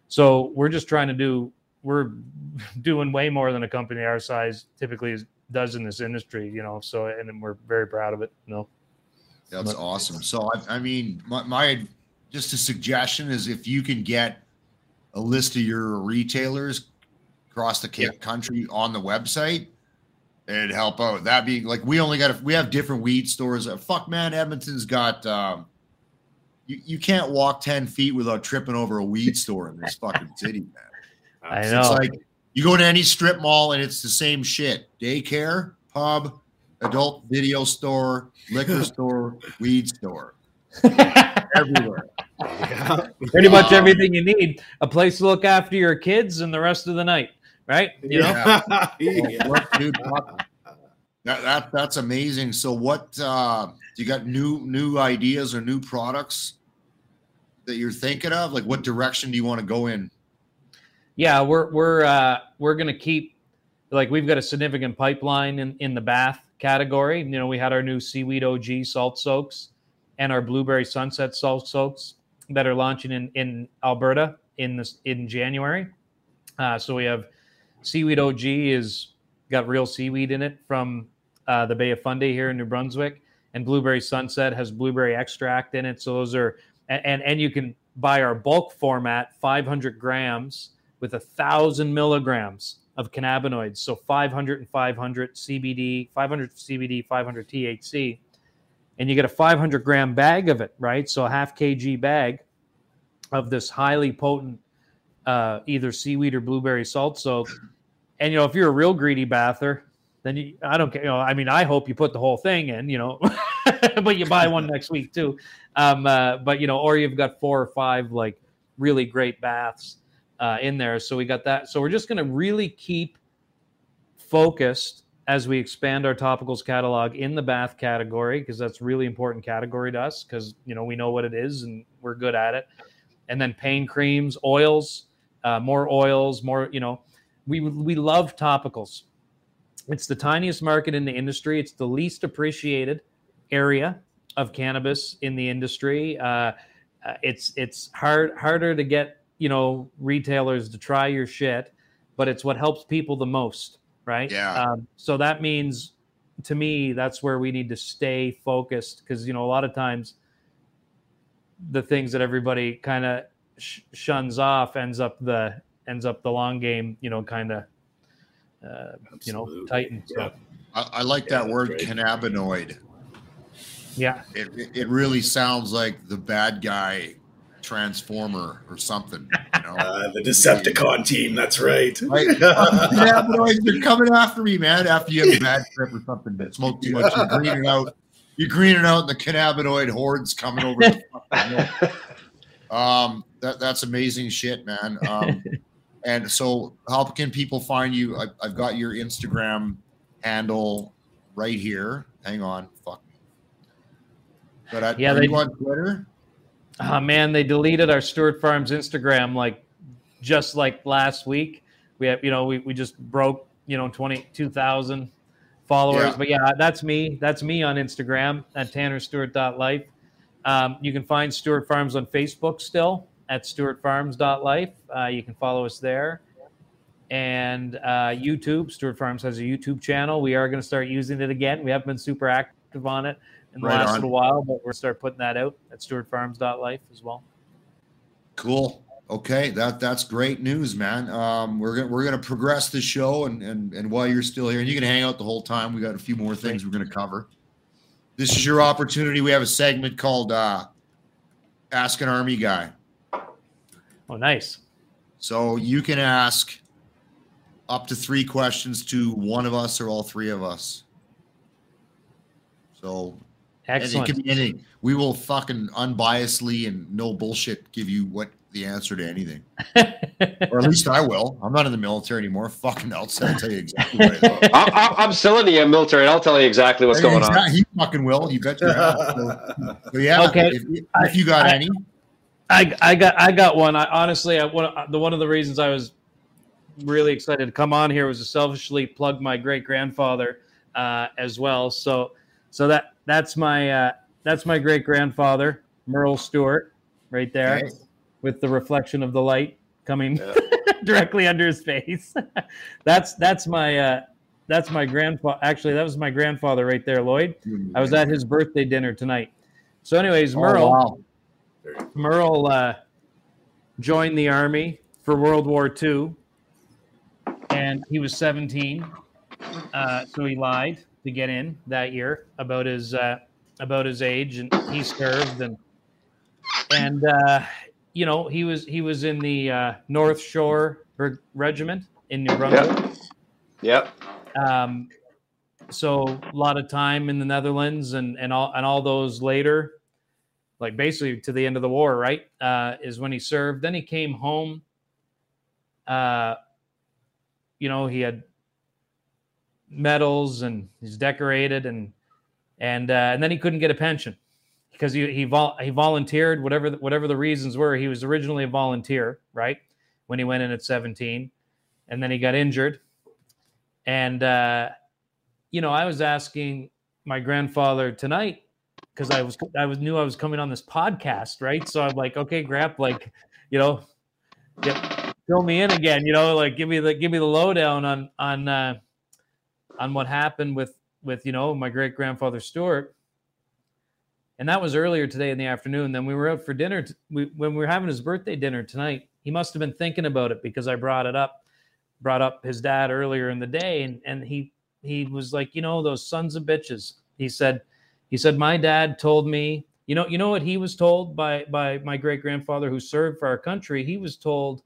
So we're just trying to do. We're doing way more than a company our size typically is, does in this industry. You know. So and we're very proud of it. You know. That's But- awesome. So I, I mean, my, my just a suggestion is if you can get a list of your retailers across the ca- country on the website, it'd help out. That being like we only got a, we have different weed stores. Uh, fuck man, Edmonton's got um, you, you can't walk 10 feet without tripping over a weed store in this fucking city, man. I It's know. like you go to any strip mall and it's the same shit. Daycare, pub, adult video store, liquor store, weed store. Everywhere. Yeah. Pretty much Um, everything you need. A place to look after your kids and the rest of the night. Right. You know. Yeah. Yeah. What, dude, fuck. that, that that's amazing. So what uh you got new new ideas or new products that you're thinking of? Like what direction do you want to go in? Yeah, we're we're uh, we're gonna keep like we've got a significant pipeline in in the bath category. You know, we had our new seaweed OG salt soaks and our blueberry sunset salt soaks that are launching in in Alberta in this in January. Uh, so we have seaweed OG is got real seaweed in it from uh, the Bay of Fundy here in New Brunswick, and blueberry sunset has blueberry extract in it. So those are and and, you can buy our bulk format, 500 grams with a thousand milligrams of cannabinoids. So 500 and 500 CBD, 500 CBD, 500 THC, and you get a 500 gram bag of it, right? So a half kg bag of this highly potent, uh, either seaweed or blueberry salt soak. And you know, if you're a real greedy bather, then you, I don't care. You know, I mean, I hope you put the whole thing in, you know, but you buy one next week too. Um, uh, but you know, or you've got four or five like really great baths uh, in there. So we got that. So we're just going to really keep focused as we expand our topicals catalog in the bath category because that's really important category to us because you know we know what it is and we're good at it. And then pain creams, oils, uh, more oils, more you know. We we love topicals. It's the tiniest market in the industry. It's the least appreciated area of cannabis in the industry. Uh, uh, it's it's hard harder to get you know retailers to try your shit, but it's what helps people the most, right? Yeah. Um, so that means to me that's where we need to stay focused because you know a lot of times the things that everybody kind of sh- shuns off ends up the ends up the long game you know kind of uh, you know Absolutely. tighten so Yeah. I, I like Yeah, that word great. cannabinoid. yeah It, it it really sounds like the bad guy transformer or something. You know? Uh, the Decepticon team. That's right. Right? cannabinoids, they're coming after me, man. After you have a bad trip or something, but smoke too much, you're greening out. You're greening out, and the cannabinoid hordes coming over. The fucking hill. Um, that that's amazing shit, man. Um, and so, how can people find you? I, I've got your Instagram handle right here. Hang on, fuck. But I, Yeah, they- you on Twitter? Oh man, they deleted our Stewart Farms Instagram like just like last week. We have, you know, we, we just broke, you know, 22,000 followers. Yeah. But yeah, that's me. That's me on Instagram at tannerstewart.life. Um, you can find Stewart Farms on Facebook still at stewartfarms.life. Uh, you can follow us there. And uh, YouTube, Stewart Farms has a YouTube channel. We are going to start using it again. We haven't been super active on it in the Right last on. little while, but we're start putting that out at stewartfarms.life as well. Cool. Okay, that that's great news, man. Um, we're gonna we're gonna progress the show, and and and while you're still here, and you can hang out the whole time. We got a few more things we're gonna cover. This is your opportunity. We have a segment called uh, "Ask an Army Guy." Oh, nice. So you can ask up to three questions to one of us or all three of us. So and it Excellent. can be anything. We will fucking unbiasedly and no bullshit give you what the answer to anything. or at least I will. I'm not in the military anymore. Fucking else, I'll tell you exactly what it is. I, I, I'm still in the uh, military, and I'll tell you exactly what's going on. He fucking will. You bet your ass. So, so yeah. Okay. If, if you got I- any, I, I got I got one. I honestly, I, one, the one of the reasons I was really excited to come on here was to selfishly plug my great grandfather uh, as well. So so that that's my uh, that's my great grandfather Merle Stewart right there Okay. with the reflection of the light coming directly under his face. that's that's my uh, that's my grandfather. Actually, that was my grandfather right there, Lloyd. I was at his birthday dinner tonight. So, anyways, Oh, Merle. wow. Merle uh, joined the army for World War II, and he was 17. Uh, so he lied to get in that year about his uh, about his age, and he served and and uh, you know he was he was in the uh, North Shore Regiment in New Brunswick. Yep. Um, so a lot of time in the Netherlands and and all and all those later, like basically to the end of the war, right? Uh, is when he served. Then he came home. Uh, you know, he had medals and he's decorated and and uh, and then he couldn't get a pension because he he, vol- he volunteered whatever the, whatever the reasons were. He was originally a volunteer, right? When he went in at 17, and then he got injured and uh, you know, I was asking my grandfather tonight because I was I was knew I was coming on this podcast, right? So I'm like, okay, Grap, like, you know, fill me in again, you know, like give me the give me the lowdown on on uh, on what happened with with you know my great grandfather Stewart. And that was earlier today in the afternoon. Then we were out for dinner. T- we, when we were having his birthday dinner tonight, he must have been thinking about it because I brought it up brought up his dad earlier in the day and, and he he was like you know those sons of bitches he said he said my dad told me you know you know what he was told by by my great grandfather who served for our country he was told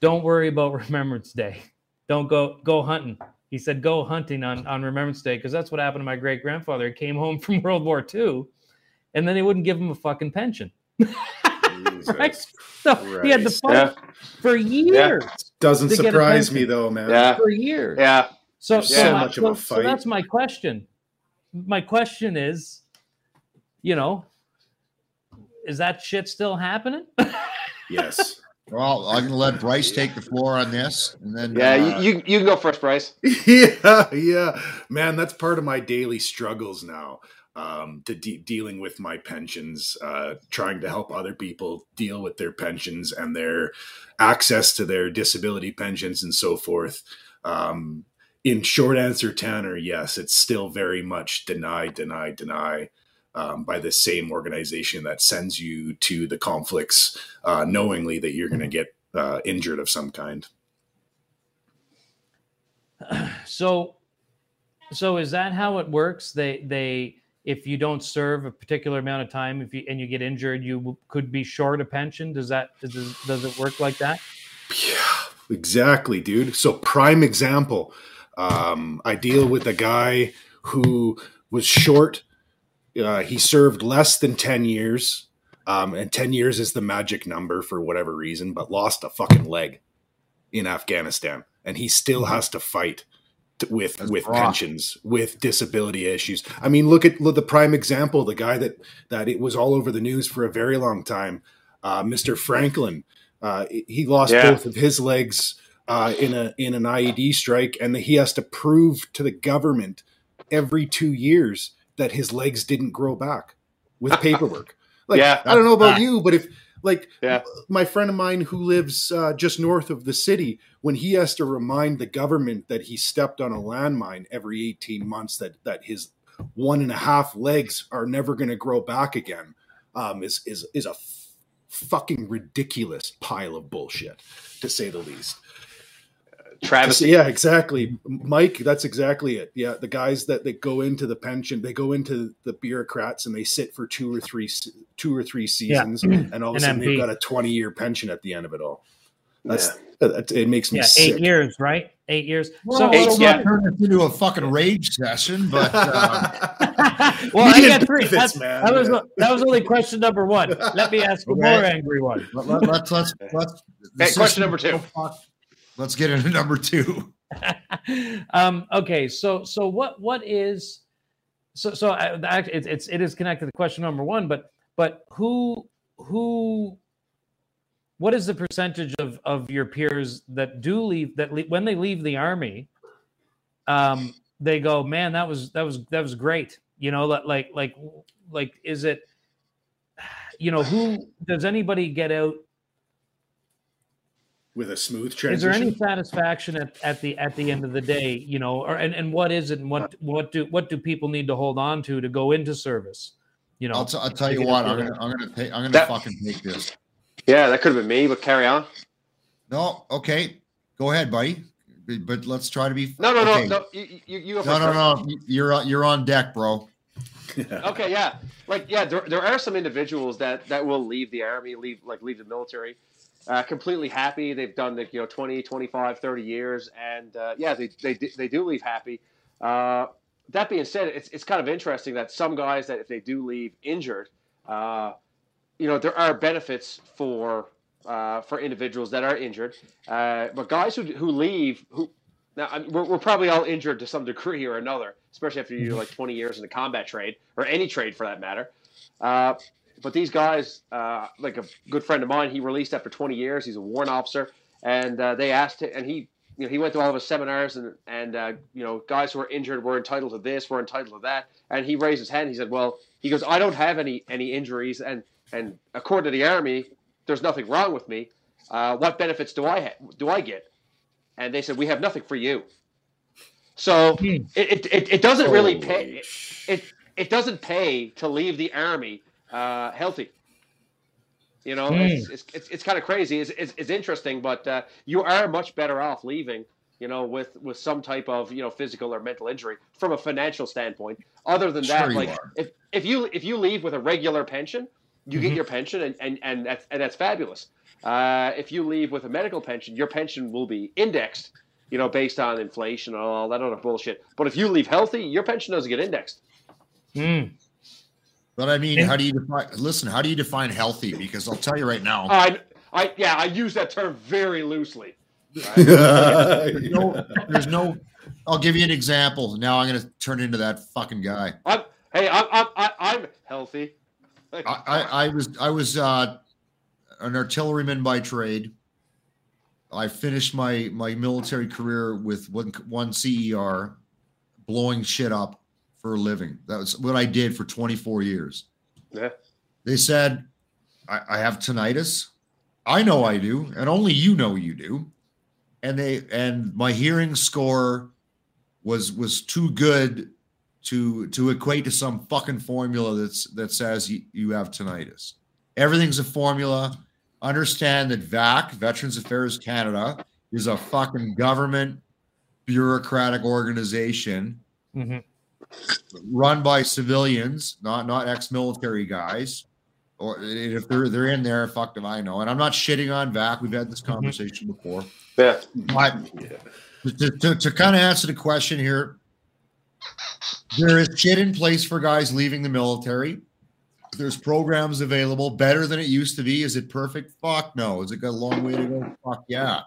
don't worry about remembrance day don't go go hunting he said go hunting on on remembrance day because that's what happened to my great grandfather he came home from world war ii and then they wouldn't give him a fucking pension right Jesus so he had to Christ. fight Yeah. for years Doesn't surprise me though, man. Yeah. for years Yeah. So, There's so, so my- much of a so- so fight. that's my question. My question is, you know, is that shit still happening? Yes. Well, I'm gonna let Bryce take the floor on this, and then Yeah. uh, you, you you can go first, Bryce. yeah, yeah. Man, that's part of my daily struggles now. um, to de- dealing with my pensions, uh, trying to help other people deal with their pensions and their access to their disability pensions and so forth. Um, in short answer, Tanner, yes, it's still very much deny, deny, deny. Um, by the same organization that sends you to the conflicts, uh, knowingly that you're going to get uh, injured of some kind. So, so is that how it works? They they if you don't serve a particular amount of time, if you and you get injured, you could be short a pension. Does that does, does it work like that? Yeah, exactly, dude. So prime example. Um, I deal with a guy who was short. Uh, he served less than ten years, um, and ten years is the magic number for whatever reason, but lost a fucking leg in Afghanistan, and he still has to fight with That's with rough. pensions, with disability issues. I mean, look at look, the prime example, the guy that that it was all over the news for a very long time, uh, Mr. Franklin. Uh, he lost yeah. both of his legs uh, in a in an IED strike, and he has to prove to the government every two years that his legs didn't grow back with paperwork. Like, yeah, I don't know about you, but if like yeah. my friend of mine who lives uh, just north of the city, when he has to remind the government that he stepped on a landmine every 18 months, that that his one and a half legs are never going to grow back again, um, is is is a f- fucking ridiculous pile of bullshit, to say the least. Travis. Yeah, exactly. Mike, that's exactly it. Yeah, the guys that, that go into the pension, they go into the bureaucrats and they sit for two or three two or three seasons, yeah. and all of a sudden they've got a twenty year pension at the end of it all. That's yeah. that, it makes me yeah, sick. eight years, right? Eight years. Well, so eight, yeah. turn this into a fucking rage session, but um, well, I got three. Benefits, man. That was that was only question number one. Let me ask a more angry one. Let, us let's let's. Hey, question number two. Let's get into number two. um, okay, so so what what is so so I, it's it's it is connected to question number one, but but who who what is the percentage of of your peers that do leave that leave, when they leave the army um they go man that was that was that was great you know like like like is it you know who does anybody get out with a smooth transition. Is there any satisfaction at, at the at the end of the day? You know, or and, and what is it, and what what do what do people need to hold on to to go into service? You know, I'll, t- I'll tell you what, I'm gonna I'm gonna take I'm gonna that, fucking take this. Yeah, that could have been me, but carry on. No, okay, go ahead, buddy. But let's try to be. No, no, okay. no, no. You, you, you no, no, no. You're you're on deck, bro. okay, yeah, like yeah, there, there are some individuals that that will leave the army, leave like leave the military, uh, completely happy. They've done the you know 20, 25, 30 years, and uh, yeah, they, they they do leave happy. Uh, that being said, it's it's kind of interesting that some guys that if they do leave injured, uh, you know, there are benefits for uh, for individuals that are injured, uh, but guys who who leave who now I mean, we're, we're probably all injured to some degree or another, especially after you do like 20 years in the combat trade or any trade for that matter. But these guys, uh, like a good friend of mine, he released after 20 years. He's a warrant officer, and uh, they asked him, and he, you know, he went to all of his seminars, and and uh, you know, guys who are injured were entitled to this, were entitled to that, and he raised his hand. He said, "Well, he goes, I don't have any any injuries, and and according to the army, there's nothing wrong with me. Uh, what benefits do I ha- do I get?" And they said, "We have nothing for you." So hmm. it, it, it doesn't really pay. It, it doesn't pay to leave the army uh, healthy. You know, mm. it's, it's, it's, it's, kind of crazy. It's, it's, it's interesting, but uh, you are much better off leaving, you know, with, with some type of, you know, physical or mental injury from a financial standpoint. Other than that, like if, if you if you leave with a regular pension, you mm-hmm. get your pension and, and, and, that's, and that's fabulous. Uh, if you leave with a medical pension, your pension will be indexed, you know, based on inflation and all that other bullshit. But if you leave healthy, your pension doesn't get indexed. Mm. But I mean, how do you define? Listen, how do you define healthy? Because I'll tell you right now. I, I, yeah, I use that term very loosely. Right? there's, no, there's no. I'll give you an example. Now I'm going to turn into that fucking guy. I'm, hey, I'm, I'm, I'm healthy. I, I, I was, I was uh, an artilleryman by trade. I finished my my military career with one one CER, blowing shit up for a living. That was what I did for 24 years. Yeah. They said, I, I have tinnitus. I know I do, and only you know you do. And they and my hearing score was was too good to to equate to some fucking formula that's that says you, you have tinnitus. Everything's a formula. Understand that VAC, Veterans Affairs Canada, is a fucking government bureaucratic organization hmm run by civilians, not not ex-military guys. Or if they're they're in there, fuck them, I know. And I'm not shitting on VAC. We've had this conversation before. Yeah. But to, to, to kind of answer the question here, there is shit in place for guys leaving the military. There's programs available better than it used to be. Is it perfect? Fuck no. Is it got a long way to go? Fuck yeah.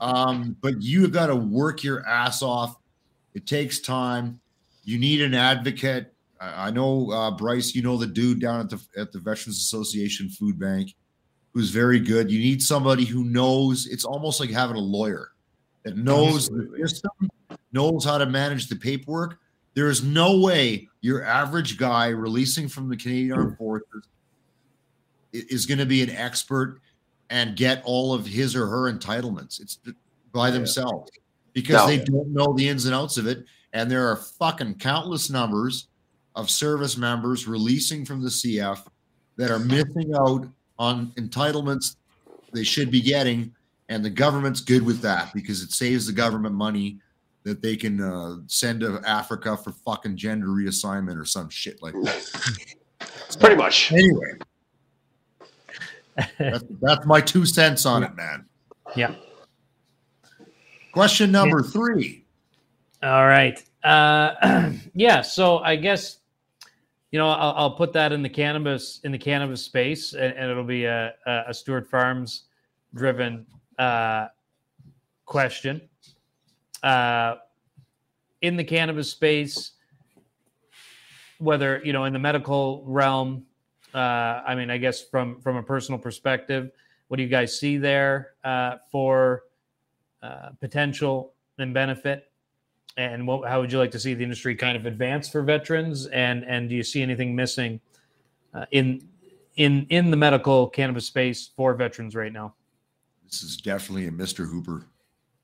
Um, but you've got to work your ass off. It takes time. You need an advocate. I know uh, Bryce. You know the dude down at the at the Veterans Association Food Bank, who's very good. You need somebody who knows. It's almost like having a lawyer that knows Absolutely. the system, knows how to manage the paperwork. There is no way your average guy releasing from the Canadian Armed Forces is going to be an expert and get all of his or her entitlements. It's by themselves because No. they don't know the ins and outs of it. And there are fucking countless numbers of service members releasing from the CF that are missing out on entitlements they should be getting. And the government's good with that because it saves the government money that they can uh, send to Africa for fucking gender reassignment or some shit like that. Pretty much. Anyway, that's, that's my two cents on it, man. Yeah. Question number three. All right. Uh, yeah. So I guess you know I'll, I'll put that in the cannabis in the cannabis space, and, and it'll be a, a Stewart Farms driven uh, question. Uh, in the cannabis space, whether you know in the medical realm, uh, I mean, I guess from from a personal perspective, what do you guys see there uh, for uh, potential and benefit? And what, how would you like to see the industry kind of advance for veterans and and do you see anything missing uh, in in in the medical cannabis space for veterans right now This is definitely a Mr. Hooper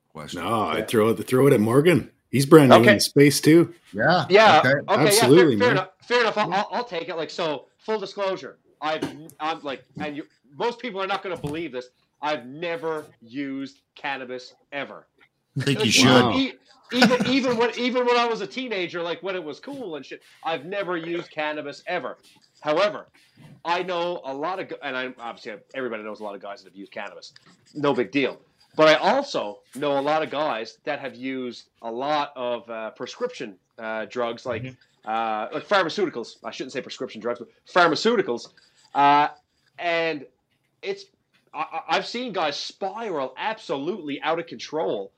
question. No, I throw it throw it at Morgan. He's brand new Okay. in space too. Yeah. Yeah. Okay. Okay. Absolutely, yeah. Fair, fair enough. Fair enough. I'll, I'll, I'll take it. Like so. Full disclosure. I've I'm like, and you, most people are not going to believe this. I've never used cannabis ever. I think you should. Wow. Even even when even when I was a teenager, like when it was cool and shit, I've never used cannabis ever. However, I know a lot of, and I obviously everybody knows a lot of guys that have used cannabis. No big deal. But I also know a lot of guys that have used a lot of uh, prescription uh, drugs, like uh, like pharmaceuticals. I shouldn't say prescription drugs, but pharmaceuticals. Uh, and it's I- I've seen guys spiral absolutely out of control,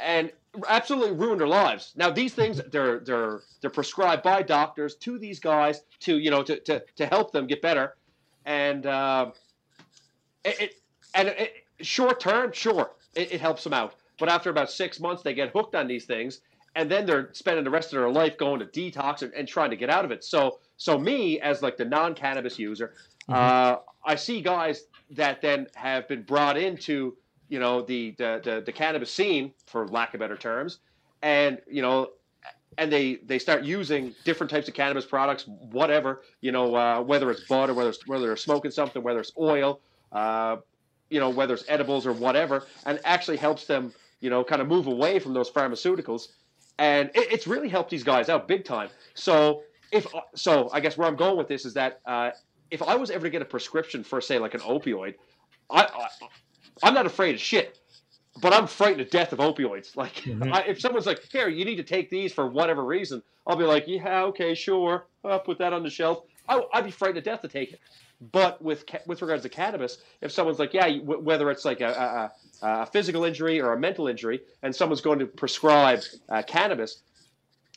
and absolutely ruin their lives. Now these things they're they're they're prescribed by doctors to these guys to you know to to, to help them get better, and uh, it, it and it, short term, sure, it, it helps them out. But after about six months, they get hooked on these things, and then they're spending the rest of their life going to detox and, and trying to get out of it. So, so me as like the non-cannabis user, uh, I see guys that then have been brought into you know the, the the the cannabis scene, for lack of better terms, and you know. And they, they start using different types of cannabis products, whatever you know, uh, whether it's bud or whether it's, whether they're smoking something, whether it's oil, uh, you know, whether it's edibles or whatever, and actually helps them, you know, kind of move away from those pharmaceuticals. And it, it's really helped these guys out big time. So if so, I guess where I'm going with this is that uh, if I was ever to get a prescription for, say, like an opioid, I, I I'm not afraid of shit, but I'm frightened to death of opioids. Like Mhm. I, if someone's like, "Here, you need to take these for whatever reason," I'll be like, "Yeah, okay, sure. I'll put that on the shelf." I, I'd be frightened to death to take it. But with with regards to cannabis, if someone's like, yeah, whether it's like a, a, a physical injury or a mental injury, and someone's going to prescribe uh, cannabis,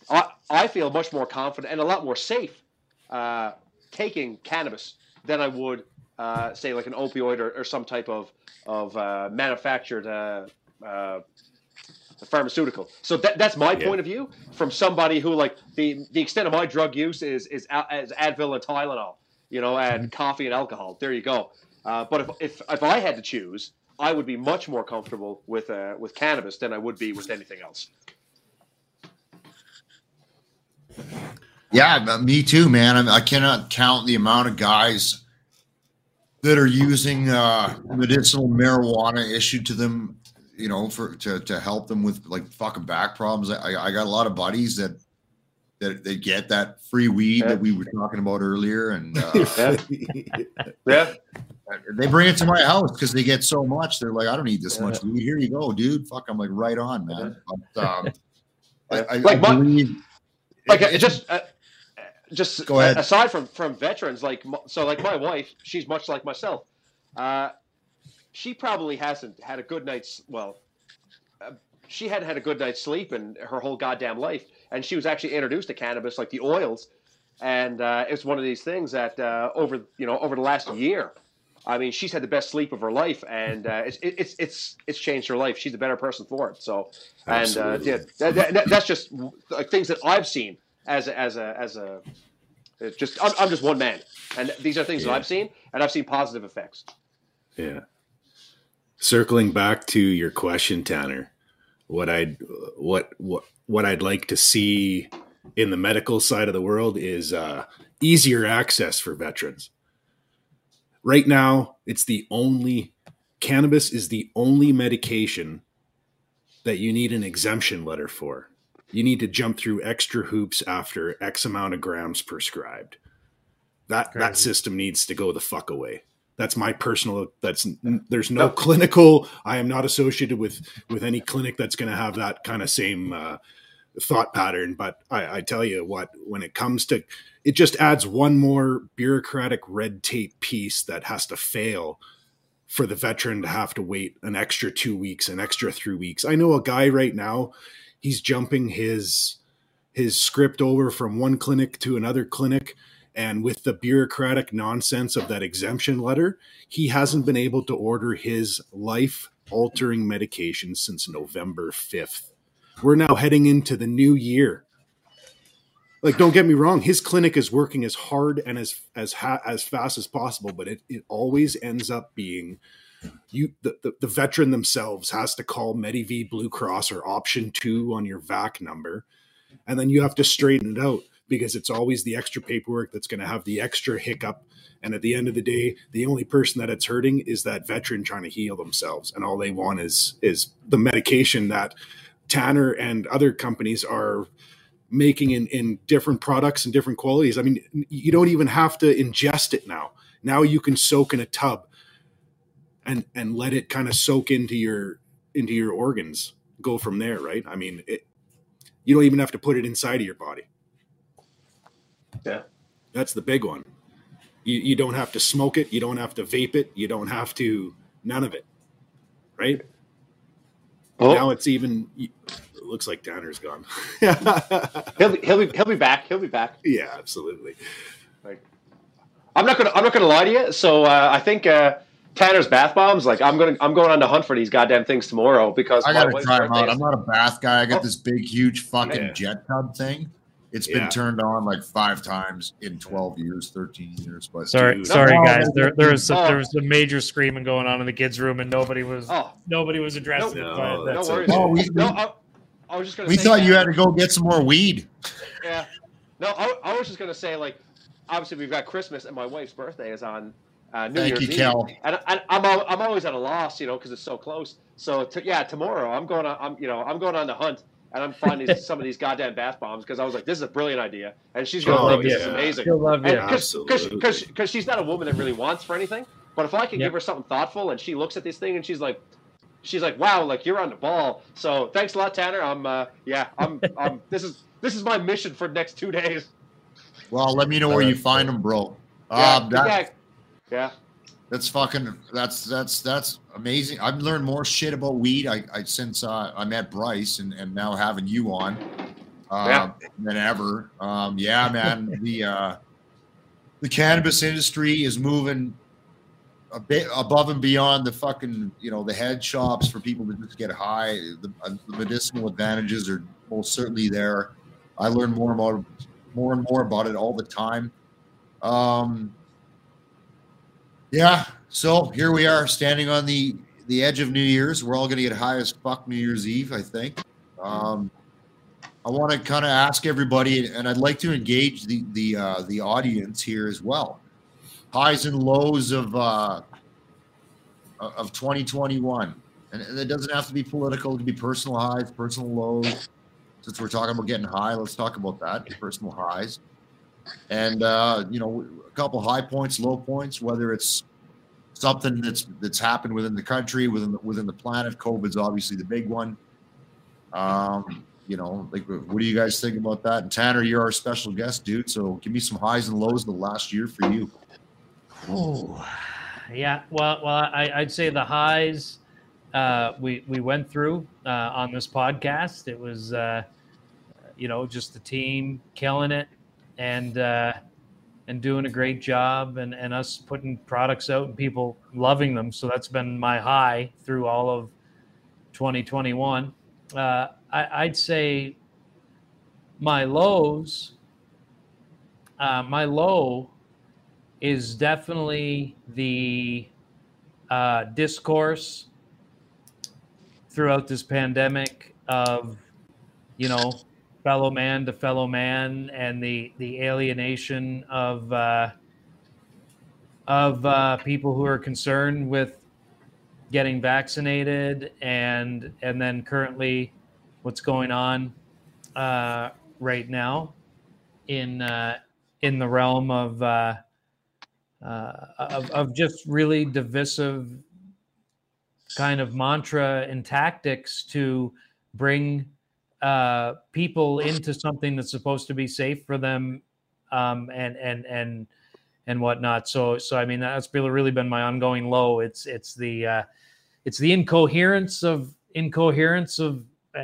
I, I feel much more confident and a lot more safe uh, taking cannabis than I would, uh, say, like an opioid or, or some type of of uh, manufactured uh, uh, pharmaceutical. So that, that's my Yeah. point of view from somebody who like the the extent of my drug use is is, Al- is Advil and Tylenol, you know, and coffee and alcohol. There you go. Uh, but if, if if I had to choose, I would be much more comfortable with uh, with cannabis than I would be with anything else. Yeah, me too, man. I, mean, I cannot count the amount of guys that are using uh, medicinal marijuana issued to them, you know, for to, to help them with like fucking back problems. I, I got a lot of buddies that that they get that free weed Yeah. that we were talking about earlier, and uh, Yeah, they bring it to my house because they get so much. They're like, I don't need this Yeah. much weed. Here you go, dude. Fuck, I'm like, right on, man. But um, I, I, Like I believe like it- uh, just uh, just Go ahead. aside from from veterans like so like my wife she's much like myself uh she probably hasn't had a good night's well uh, she hadn't had a good night's sleep in her whole goddamn life and she was actually introduced to cannabis like the oils and uh, it's one of these things that uh, over you know over the last year I mean, she's had the best sleep of her life, and uh, it's it's it's it's changed her life. She's a better person for it. So, and uh, yeah, that, that- that- that's just like things that I've seen as a, as a as a it's just I'm, I'm just one man, and these are things that I've seen, and I've seen positive effects. Yeah. Circling back to your question, Tanner, what I'd what what what I'd like to see in the medical side of the world is uh, easier access for veterans. Right now, it's the only cannabis is the only medication that you need an exemption letter for. You need to jump through extra hoops after X amount of grams prescribed. That that system needs to go the fuck away. That's my personal. That's there's no No. clinical. I am not associated with with any clinic that's going to have that kind of same uh, thought pattern. But I, I tell you what, when it comes to, it just adds one more bureaucratic red tape piece that has to fail for the veteran to have to wait an extra two weeks, an extra three weeks. I know a guy right now, he's jumping his his script over from one clinic to another clinic. And with the bureaucratic nonsense of that exemption letter, he hasn't been able to order his life altering medication since November 5th. We're now heading into the new year. Like, don't get me wrong, his clinic is working as hard and as as ha- as fast as possible, but it, it always ends up being you the, the, the veteran themselves has to call Medavie Blue Cross or option two on your VAC number, and then you have to straighten it out because it's always the extra paperwork that's going to have the extra hiccup. And at the end of the day, the only person that it's hurting is that veteran trying to heal themselves, and all they want is is the medication that Tanner and other companies are making in, in different products and different qualities. I mean, you don't even have to ingest it now. Now you can soak in a tub and and let it kind of soak into your into your organs. Go from there, right? I mean, it, you don't even have to put it inside of your body. Yeah. That's the big one. You, you don't have to smoke it. You don't have to vape it. You don't have to none of it. Right now, it's even. It looks like Tanner's gone. he'll be he'll be he'll be back. He'll be back. yeah, absolutely. Like, I'm not gonna I'm not gonna lie to you. So uh, I think uh, Tanner's bath bombs. Like I'm gonna I'm going on the hunt for these goddamn things tomorrow because I gotta try them out. I'm not a bath guy. I got Oh. this big, huge fucking Yeah. jet tub thing. It's Yeah. been turned on like five times in 12 years, 13 years. But Sorry, Dude. sorry, No, guys. no, There, there was some, Oh. there was some major screaming going on in the kids' room, and nobody was Oh nobody was addressing No, it. but no no worries. okay. Oh, we- no, I, I was just gonna. we say, thought you had to go get some more weed. Yeah. No, I, I was just gonna say like, obviously we've got Christmas and my wife's birthday is on uh, New Thank Year's you, Eve, Cal. and, and I'm I'm always at a loss, you know, because it's so close. So t- yeah, tomorrow I'm going on. I'm you know I'm going on the hunt. And I'm finding some of these goddamn bath bombs because I was like, "This is a brilliant idea," and she's gonna Oh, think this yeah. is amazing. She'll love you. Absolutely. Because she's not a woman that really wants for anything. But if I can Yep. give her something thoughtful and she looks at this thing and she's like, she's like, "Wow, like you're on the ball." So thanks a lot, Tanner. I'm uh, yeah, I'm I'm this is this is my mission for the next two days. Well, let me know where you find them, bro. Yeah, Um, that, yeah, yeah. that's fucking that's that's that's amazing. I've learned more shit about weed I, I since uh, I met Bryce and, and now having you on uh, Yeah. than ever. Um, yeah, man. the uh, the cannabis industry is moving a bit above and beyond the fucking you know the head shops for people to just get high. The, uh, the medicinal advantages are most certainly there. I learn more about more and more about it all the time. Um, yeah, so here we are standing on the the edge of New Year's. We're all going to get high as fuck New Year's Eve, I think. Um, I want to kind of ask everybody, and I'd like to engage the the uh, the audience here as well. Highs and lows of uh, of 2021, and it doesn't have to be political; it can be personal highs, personal lows. Since we're talking about getting high, let's talk about that personal highs, and uh, you know, a couple high points, low points, whether it's something that's that's happened within the country, within the, within the planet. COVID's obviously the big one. Um, you know, like what do you guys think about that? And Tanner, you're our special guest, dude. So give me some highs and lows of the last year for you. Oh, yeah. Well, well, I, I'd say the highs uh, we we went through uh, on this podcast. It was, uh, you know, just the team killing it and uh, and doing a great job, and and us putting products out and people loving them. So that's been my high through all of 2021. Uh, I, I'd say my lows, uh, my low is definitely the uh, discourse throughout this pandemic of, you know, fellow man to fellow man and the the alienation of uh, of uh, people who are concerned with getting vaccinated and and then currently what's going on uh, right now in uh, in the realm of, uh, uh, of of just really divisive kind of mantra and tactics to bring uh, people into something that's supposed to be safe for them um, and and and and whatnot. So so I mean that's really really been my ongoing low. It's it's the uh, it's the incoherence of incoherence of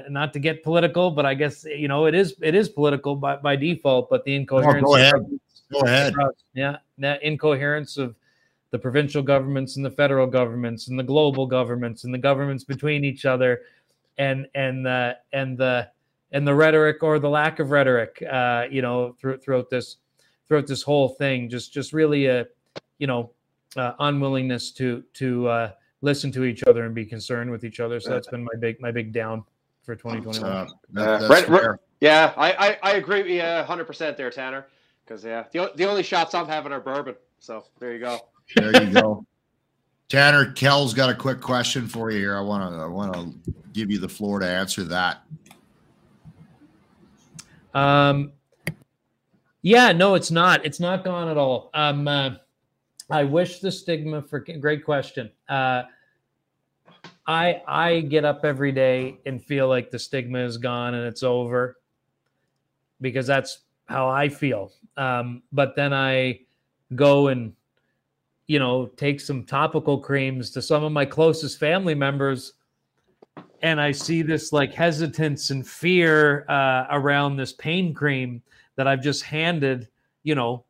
not to get political, but I guess you know it is it is political by, by default. But the incoherence. Oh, go ahead. Go ahead. Yeah, that incoherence of the provincial governments and the federal governments and the global governments and the governments between each other, and and the and the and the rhetoric or the lack of rhetoric. Uh, you know, through, throughout this throughout this whole thing, just just really a you know uh, unwillingness to to uh, listen to each other and be concerned with each other. So that's been my big my big down for 2021. Uh, that, yeah, I, I, I agree with you 100% there, Tanner. Because, yeah, the, the only shots I'm having are bourbon. So there you go. There you go. Tanner, Kel's got a quick question for you here. I want to I want to give you the floor to answer that. Um, yeah, no, it's not. It's not gone at all. Um, uh, I wish the stigma for great question. Uh, I I get up every day and feel like the stigma is gone and it's over because that's how I feel. Um, but then I go and you know take some topical creams to some of my closest family members and I see this like hesitance and fear uh, around this pain cream that I've just handed, you know,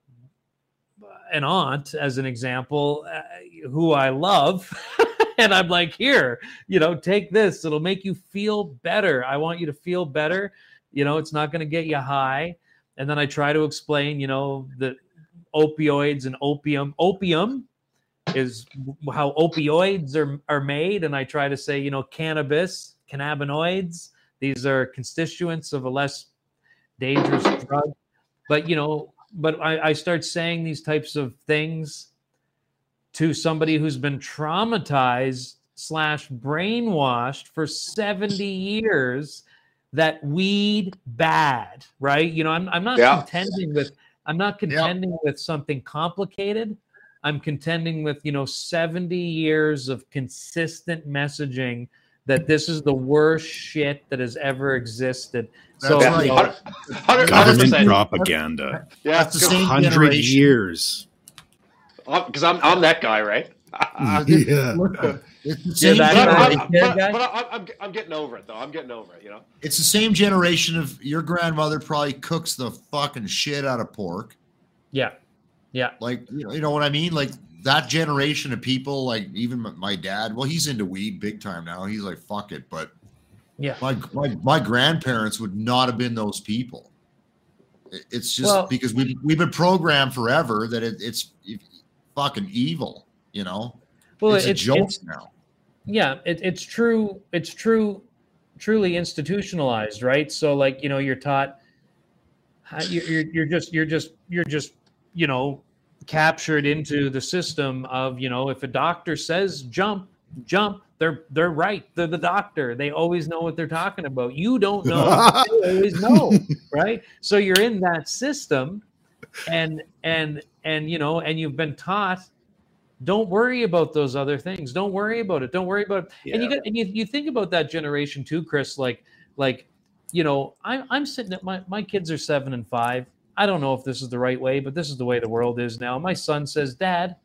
an aunt as an example, uh, who I love. and I'm like, here, you know, take this. It'll make you feel better. I want you to feel better. You know, it's not going to get you high. And then I try to explain, you know, the opioids and opium. Opium is how opioids are, are made. And I try to say, you know, cannabis, cannabinoids, these are constituents of a less dangerous drug. But, you know, but I, I start saying these types of things to somebody who's been traumatized slash brainwashed for 70 years that weed bad right you know i'm, I'm not yeah. contending with i'm not contending yeah. with something complicated i'm contending with you know 70 years of consistent messaging that this is the worst shit that has ever existed That's so right. you know, government propaganda yeah that's the same 100 years uh, because I'm, I'm that guy, right? yeah. It's the same yeah, but, I'm, but, but I'm, I'm, I'm, getting over it though. I'm getting over it. You know, it's the same generation of your grandmother probably cooks the fucking shit out of pork. Yeah, yeah. Like you know, you know what I mean? Like that generation of people, like even my dad, well, he's into weed big time now. He's like, fuck it. But yeah, my my, my grandparents would not have been those people. It's just well, because we've we've been programmed forever that it, it's fucking evil, you know. Well, it's, it's a joke it's, now. Yeah, it, it's true. It's true, truly institutionalized, right? So, like you know, you're taught. Uh, you're, you're just you're just you're just you know captured into the system of you know if a doctor says jump jump they're they're right they're the doctor they always know what they're talking about you don't know they always know right so you're in that system and and and you know and you've been taught don't worry about those other things don't worry about it don't worry about it yeah. and you get and you, you think about that generation too chris like like you know i'm i'm sitting at my my kids are seven and five I don't know if this is the right way, but this is the way the world is now. My son says, Dad,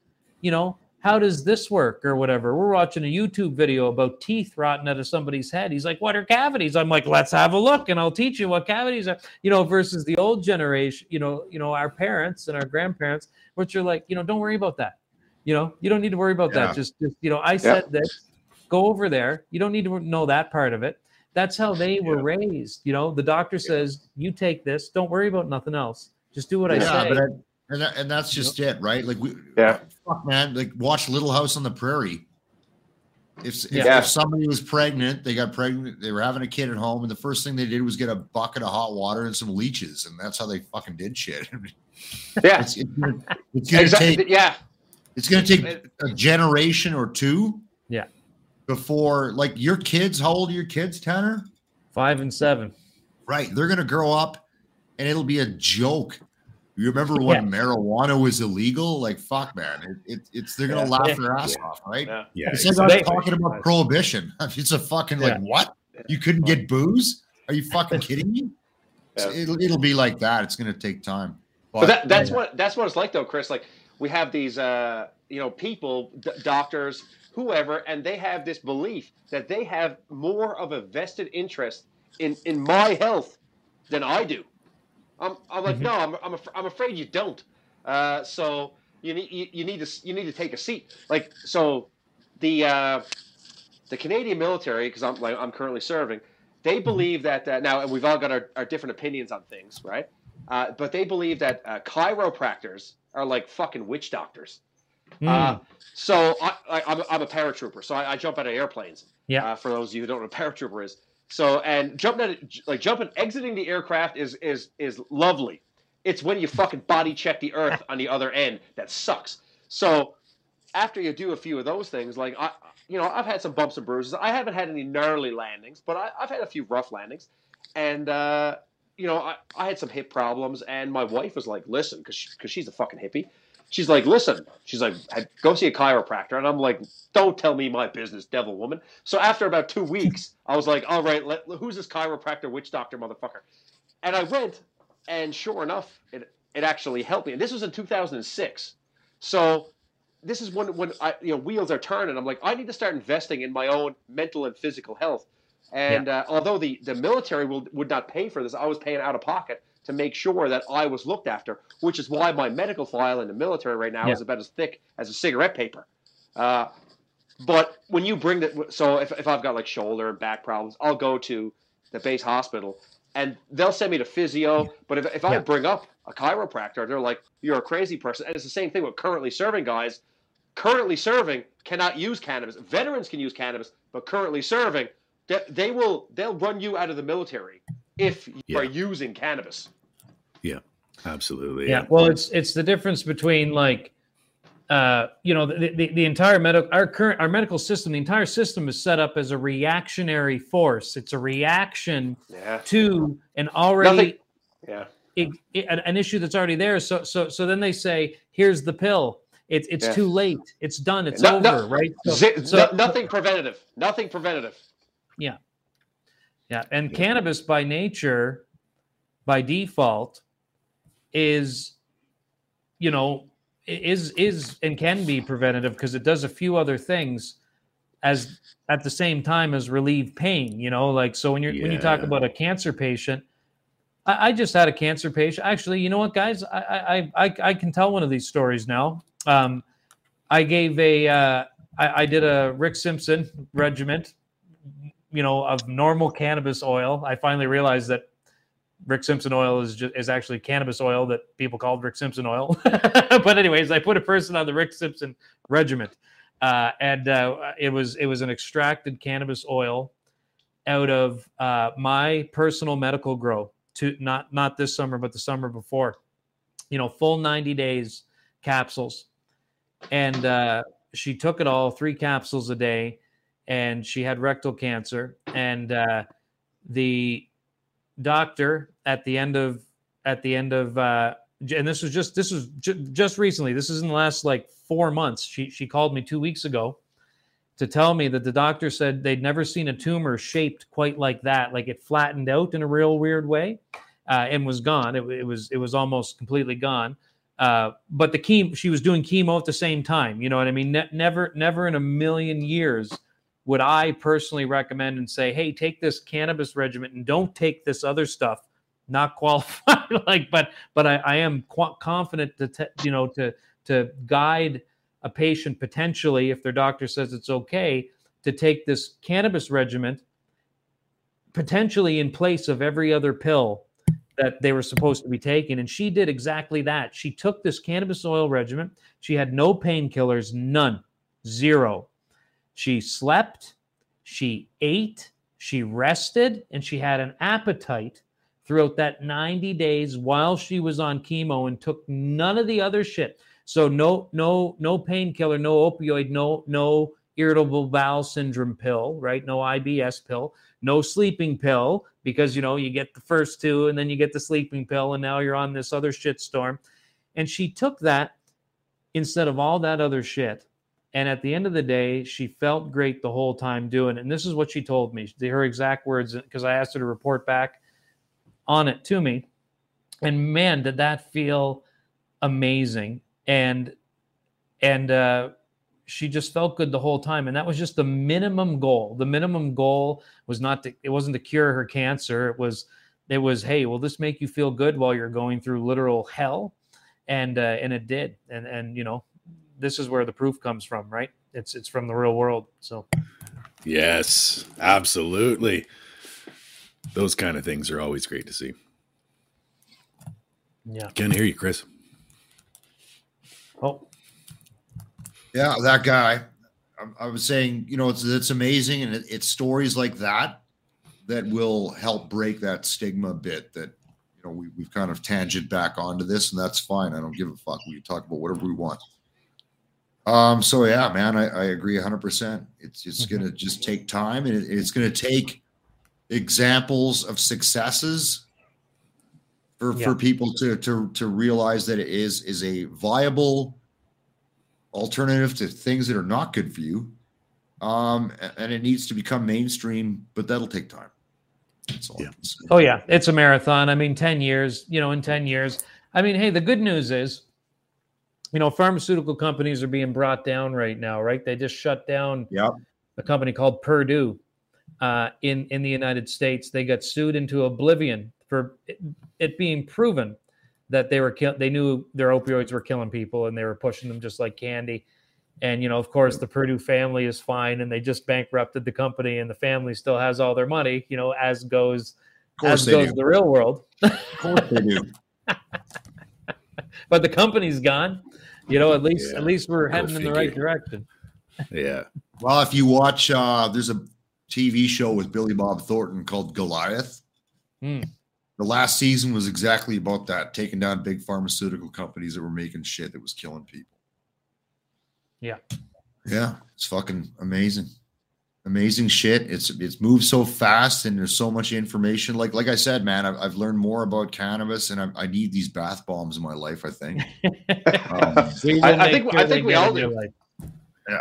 you know, how does this work or whatever? We're watching a YouTube video about teeth rotting out of somebody's head. He's like, What are cavities? I'm like, Let's have a look and I'll teach you what cavities are, you know, versus the old generation, you know, you know, our parents and our grandparents, which are like, you know, don't worry about that. You know, you don't need to worry about yeah. that. Just just, you know, I said yeah. this, go over there. You don't need to know that part of it. That's how they were yeah. raised. You know, the doctor says, "You take this. Don't worry about nothing else. Just do what I say." But I, and, that, and that's just it, right? Like we, yeah, fuck, man. Like watch Little House on the Prairie. If, if, yeah. if, somebody was pregnant, they got pregnant, they were having a kid at home, and the first thing they did was get a bucket of hot water and some leeches, and that's how they fucking did shit. yeah, it's, it's, gonna, it's exactly. take yeah, it's gonna take a generation or two. Yeah, before like your kids. How old are your kids, Tanner? Five and seven. Right. They're gonna grow up and it'll be a joke. You remember when yeah. marijuana was illegal? Like fuck, man! It, it it's they're gonna yeah. laugh their ass off, right? Yeah, yeah it's like I'm talking about prohibition. It's a fucking like what? You couldn't get booze? Are you fucking kidding me? It'll, it'll be like that. It's gonna take time. But, but that, that's what that's what it's like though, Chris. Like we have these uh you know people, d- doctors, whoever, and they have this belief that they have more of a vested interest in in my health than I do. I'm, I'm like, mm-hmm. no, I'm, I'm, af- I'm afraid you don't. Uh, so you need you, you, need to you need to take a seat. Like so, the uh, the Canadian military, because I'm like I'm currently serving, they mm-hmm. believe that uh, now, and we've all got our, our different opinions on things, right? Uh, but they believe that uh, chiropractors are like fucking witch doctors. Mm. Uh, so I, am a, I'm a paratrooper, so I, I, jump out of airplanes. Yeah. Uh, for those of you who don't know what a paratrooper is, so and jumping out, like jumping, exiting the aircraft is is is lovely. It's when you fucking body check the earth on the other end that sucks. So after you do a few of those things, like I, you know, I've had some bumps and bruises. I haven't had any gnarly landings, but I, have had a few rough landings, and uh, you know, I, I had some hip problems, and my wife was like, "Listen," because she, she's a fucking hippie she's like, listen, she's like, go see a chiropractor. And I'm like, don't tell me my business, devil woman. So after about two weeks, I was like, all right, let, who's this chiropractor, witch doctor, motherfucker? And I went, and sure enough, it, it actually helped me. And this was in 2006. So this is when, when I, you know, wheels are turning. I'm like, I need to start investing in my own mental and physical health. And yeah. uh, although the, the military will, would not pay for this, I was paying out of pocket to make sure that I was looked after, which is why my medical file in the military right now yeah. is about as thick as a cigarette paper. Uh, but when you bring that, so if, if I've got like shoulder and back problems, I'll go to the base hospital and they'll send me to physio. But if, if I bring up a chiropractor, they're like, you're a crazy person. And it's the same thing with currently serving guys. Currently serving cannot use cannabis. Veterans can use cannabis, but currently serving, they, they will they'll run you out of the military if you yeah. are using cannabis. Yeah, absolutely. Yeah. Well, it's it's the difference between like uh, you know, the, the, the, entire medical, our current, our medical system, the entire system is set up as a reactionary force. It's a reaction yeah. to an already, Nothing. yeah, it, it, an issue that's already there. So, so, so then they say, here's the pill. It's, it's yeah. too late. It's done. It's no, over. No, right. So, z- so, nothing preventative. Nothing preventative. Yeah. Yeah. And yeah. cannabis by nature, by default, is, you know, is is and can be preventative because it does a few other things as at the same time as relieve pain. You know, like so when you're yeah. when you talk about a cancer patient. I, I, just had a cancer patient. Actually, you know what, guys? I, I I I can tell one of these stories now. Um, I gave a uh, I, I did a Rick Simpson regiment, you know, of normal cannabis oil. I finally realized that Rick Simpson oil is just, is actually cannabis oil that people called Rick Simpson oil. but anyways, I put a person on the Rick Simpson regiment, uh, and uh, it was it was an extracted cannabis oil out of uh, my personal medical grow. To not not this summer, but the summer before. You know, full ninety days capsules, and uh, she took it all three capsules a day, and she had rectal cancer, and uh, the doctor at the end of at the end of uh, and this was just this was ju- just recently. This is in the last like four months. She she called me two weeks ago to tell me that the doctor said they'd never seen a tumor shaped quite like that, like it flattened out in a real weird way, uh, and was gone. It, it, was it was almost completely gone. Uh, but the chemo, she was doing chemo at the same time. You know what I mean? Ne- never, never in a million years would I personally recommend and say, hey, take this cannabis regimen and don't take this other stuff. Not qualified, like, but but I, I am confident to te- you know to to guide a patient potentially if their doctor says it's okay to take this cannabis regimen potentially in place of every other pill that they were supposed to be taking. And she did exactly that. She took this cannabis oil regimen. She had no painkillers, none, zero. She slept, she ate, she rested, and she had an appetite throughout that 90 days while she was on chemo and took none of the other shit. So no, no, no painkiller, no opioid, no, no irritable bowel syndrome pill, right? No IBS pill, no sleeping pill, because you know you get the first two and then you get the sleeping pill, and now you're on this other shit storm. And she took that instead of all that other shit and at the end of the day, she felt great the whole time doing it. And this is what she told me. Her exact words, because I asked her to report back on it to me. And man, did that feel amazing. And and uh, she just felt good the whole time. And that was just the minimum goal. The minimum goal was not to, it wasn't to cure her cancer. It was it was, hey, will this make you feel good while you're going through literal hell? And uh, and it did. And and you know, this is where the proof comes from, right? It's it's from the real world. So yes, absolutely. Those kind of things are always great to see. Yeah. Can't hear you, Chris. Oh. Yeah, that guy. I, I was saying, you know, it's it's amazing, and it, it's stories like that that will help break that stigma bit. That you know we, we've kind of tangent back onto this, and that's fine. I don't give a fuck. We can talk about whatever we want. Um, so yeah, man, I, I agree hundred percent. It's it's Mhm. gonna just take time and it, it's gonna take examples of successes for, Yeah. for people to, to, to realize that it is, is a viable alternative to things that are not good for you. Um, and it needs to become mainstream, but that'll take time. That's all Yeah. Oh yeah, it's a marathon. I mean, 10 years, you know, in 10 years. I mean, hey, the good news is, you know, pharmaceutical companies are being brought down right now, right? They just shut down Yep. a company called Purdue uh, in in the United States. They got sued into oblivion for it, it being proven that they were kill- they knew their opioids were killing people and they were pushing them just like candy. And you know, of course, the Purdue family is fine, and they just bankrupted the company, and the family still has all their money. You know, as goes as goes do. the real world. Of course they do. but the company's gone. You know, at least Yeah, at least we're go heading in the right direction. Yeah. Well, if you watch, uh, there's a TV show with Billy Bob Thornton called Goliath. Hmm. The last season was exactly about that, taking down big pharmaceutical companies that were making shit that was killing people. Yeah. Yeah, it's fucking amazing. Amazing shit. It's it's moved so fast and there's so much information. Like like I said, man, I've, I've learned more about cannabis and I, I need these bath bombs in my life. I think um, I- I think- I think we all do. life.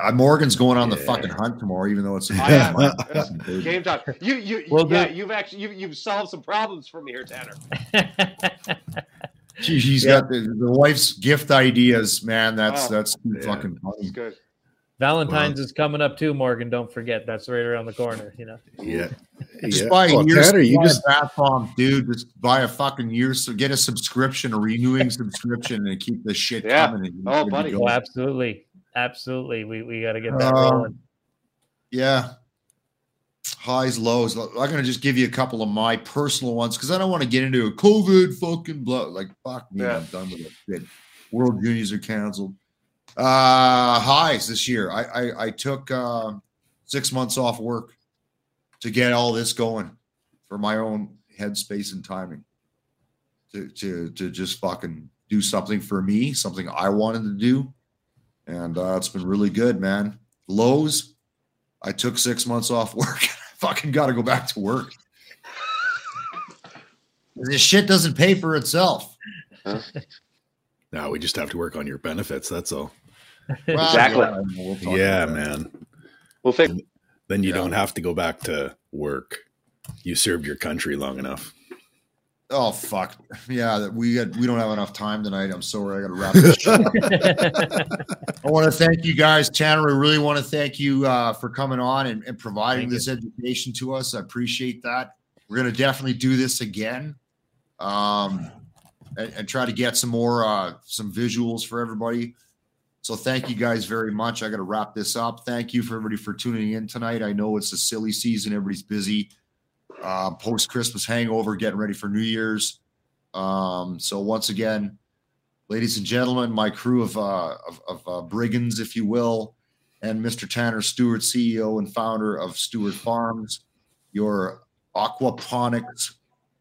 uh, Morgan's going on the fucking hunt tomorrow, even though it's I Game time. You you We'll yeah. it. You've actually you, you've solved some problems for me here, Tanner. She, she's Yeah. got the, the wife's gift ideas, man. That's Oh, that's yeah. fucking It's funny. good. Valentine's is coming up too, Morgan. Don't forget that's right around the corner. You know. Yeah. Just yeah. buy a Well, year's Tanner, you just bath bomb, dude. Just buy a fucking year, so get a subscription, a renewing subscription, and keep this shit Yeah. coming. and Oh, you're good to buddy. go. Oh, absolutely, absolutely. We we got to get that Um, rolling. Yeah. Highs, lows. I'm going to just give you a couple of my personal ones because I don't want to get into a COVID fucking blow. Like, fuck me. Yeah. I'm done with it. Shit. World Juniors are canceled. Uh, highs this year. I, I, I took uh, six months off work to get all this going for my own headspace and timing to, to, to just fucking do something for me, something I wanted to do. And uh, it's been really good, man. Lows, I took six months off work. I fucking got to go back to work. This shit doesn't pay for itself. Now we just have to work on your benefits. That's all. Well, Exactly. yeah, we'll Yeah, man. We'll fix. Then you Yeah. don't have to go back to work. You served your country long enough. Oh fuck. Yeah, we got we don't have enough time tonight. I'm sorry. I got to wrap this up. I want to thank you guys, Tanner. I really want to thank you uh, for coming on and, and providing Thank you. this education to us. I appreciate that. We're going to definitely do this again, um, and, and try to get some more uh, some visuals for everybody. So thank you guys very much. I got to wrap this up. Thank you for everybody for tuning in tonight. I know it's a silly season. Everybody's busy. Uh, Post Christmas hangover, getting ready for New Year's. Um, so once again, ladies and gentlemen, my crew of uh, of, of uh, brigands, if you will, and Mr. Tanner Stewart, CEO and founder of Stewart Farms, your aquaponics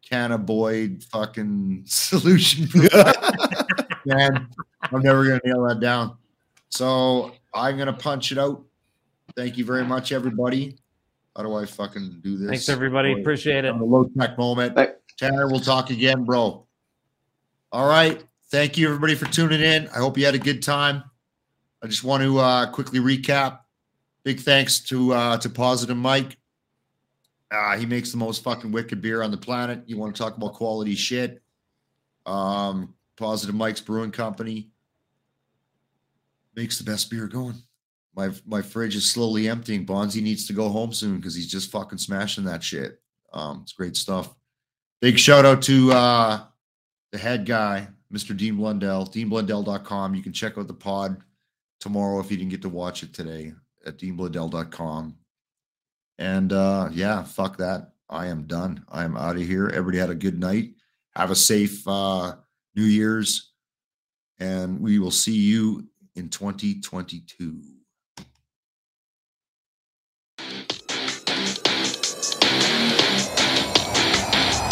cannabinoid fucking solution. Man, I'm never gonna nail that down. So I'm gonna punch it out. Thank you very much, everybody. How do I fucking do this? Thanks, everybody. Boy, Appreciate it. on a low tech moment. Thank- Tanner, we'll talk again, bro. All right. Thank you, everybody, for tuning in. I hope you had a good time. I just want to uh, quickly recap. Big thanks to uh, to Positive Mike. Uh, he makes the most fucking wicked beer on the planet. You want to talk about quality shit? Um, Positive Mike's Brewing Company makes the best beer going. My my fridge is slowly emptying. Bonzi needs to go home soon because he's just fucking smashing that shit. Um, it's great stuff. Big shout out to uh, the head guy, Mr. Dean Blundell, deanblundell.com. You can check out the pod tomorrow if you didn't get to watch it today at deanblundell.com. And uh, yeah, fuck that. I am done. I am out of here. Everybody had a good night. Have a safe uh, New Year's. And we will see you in 2022.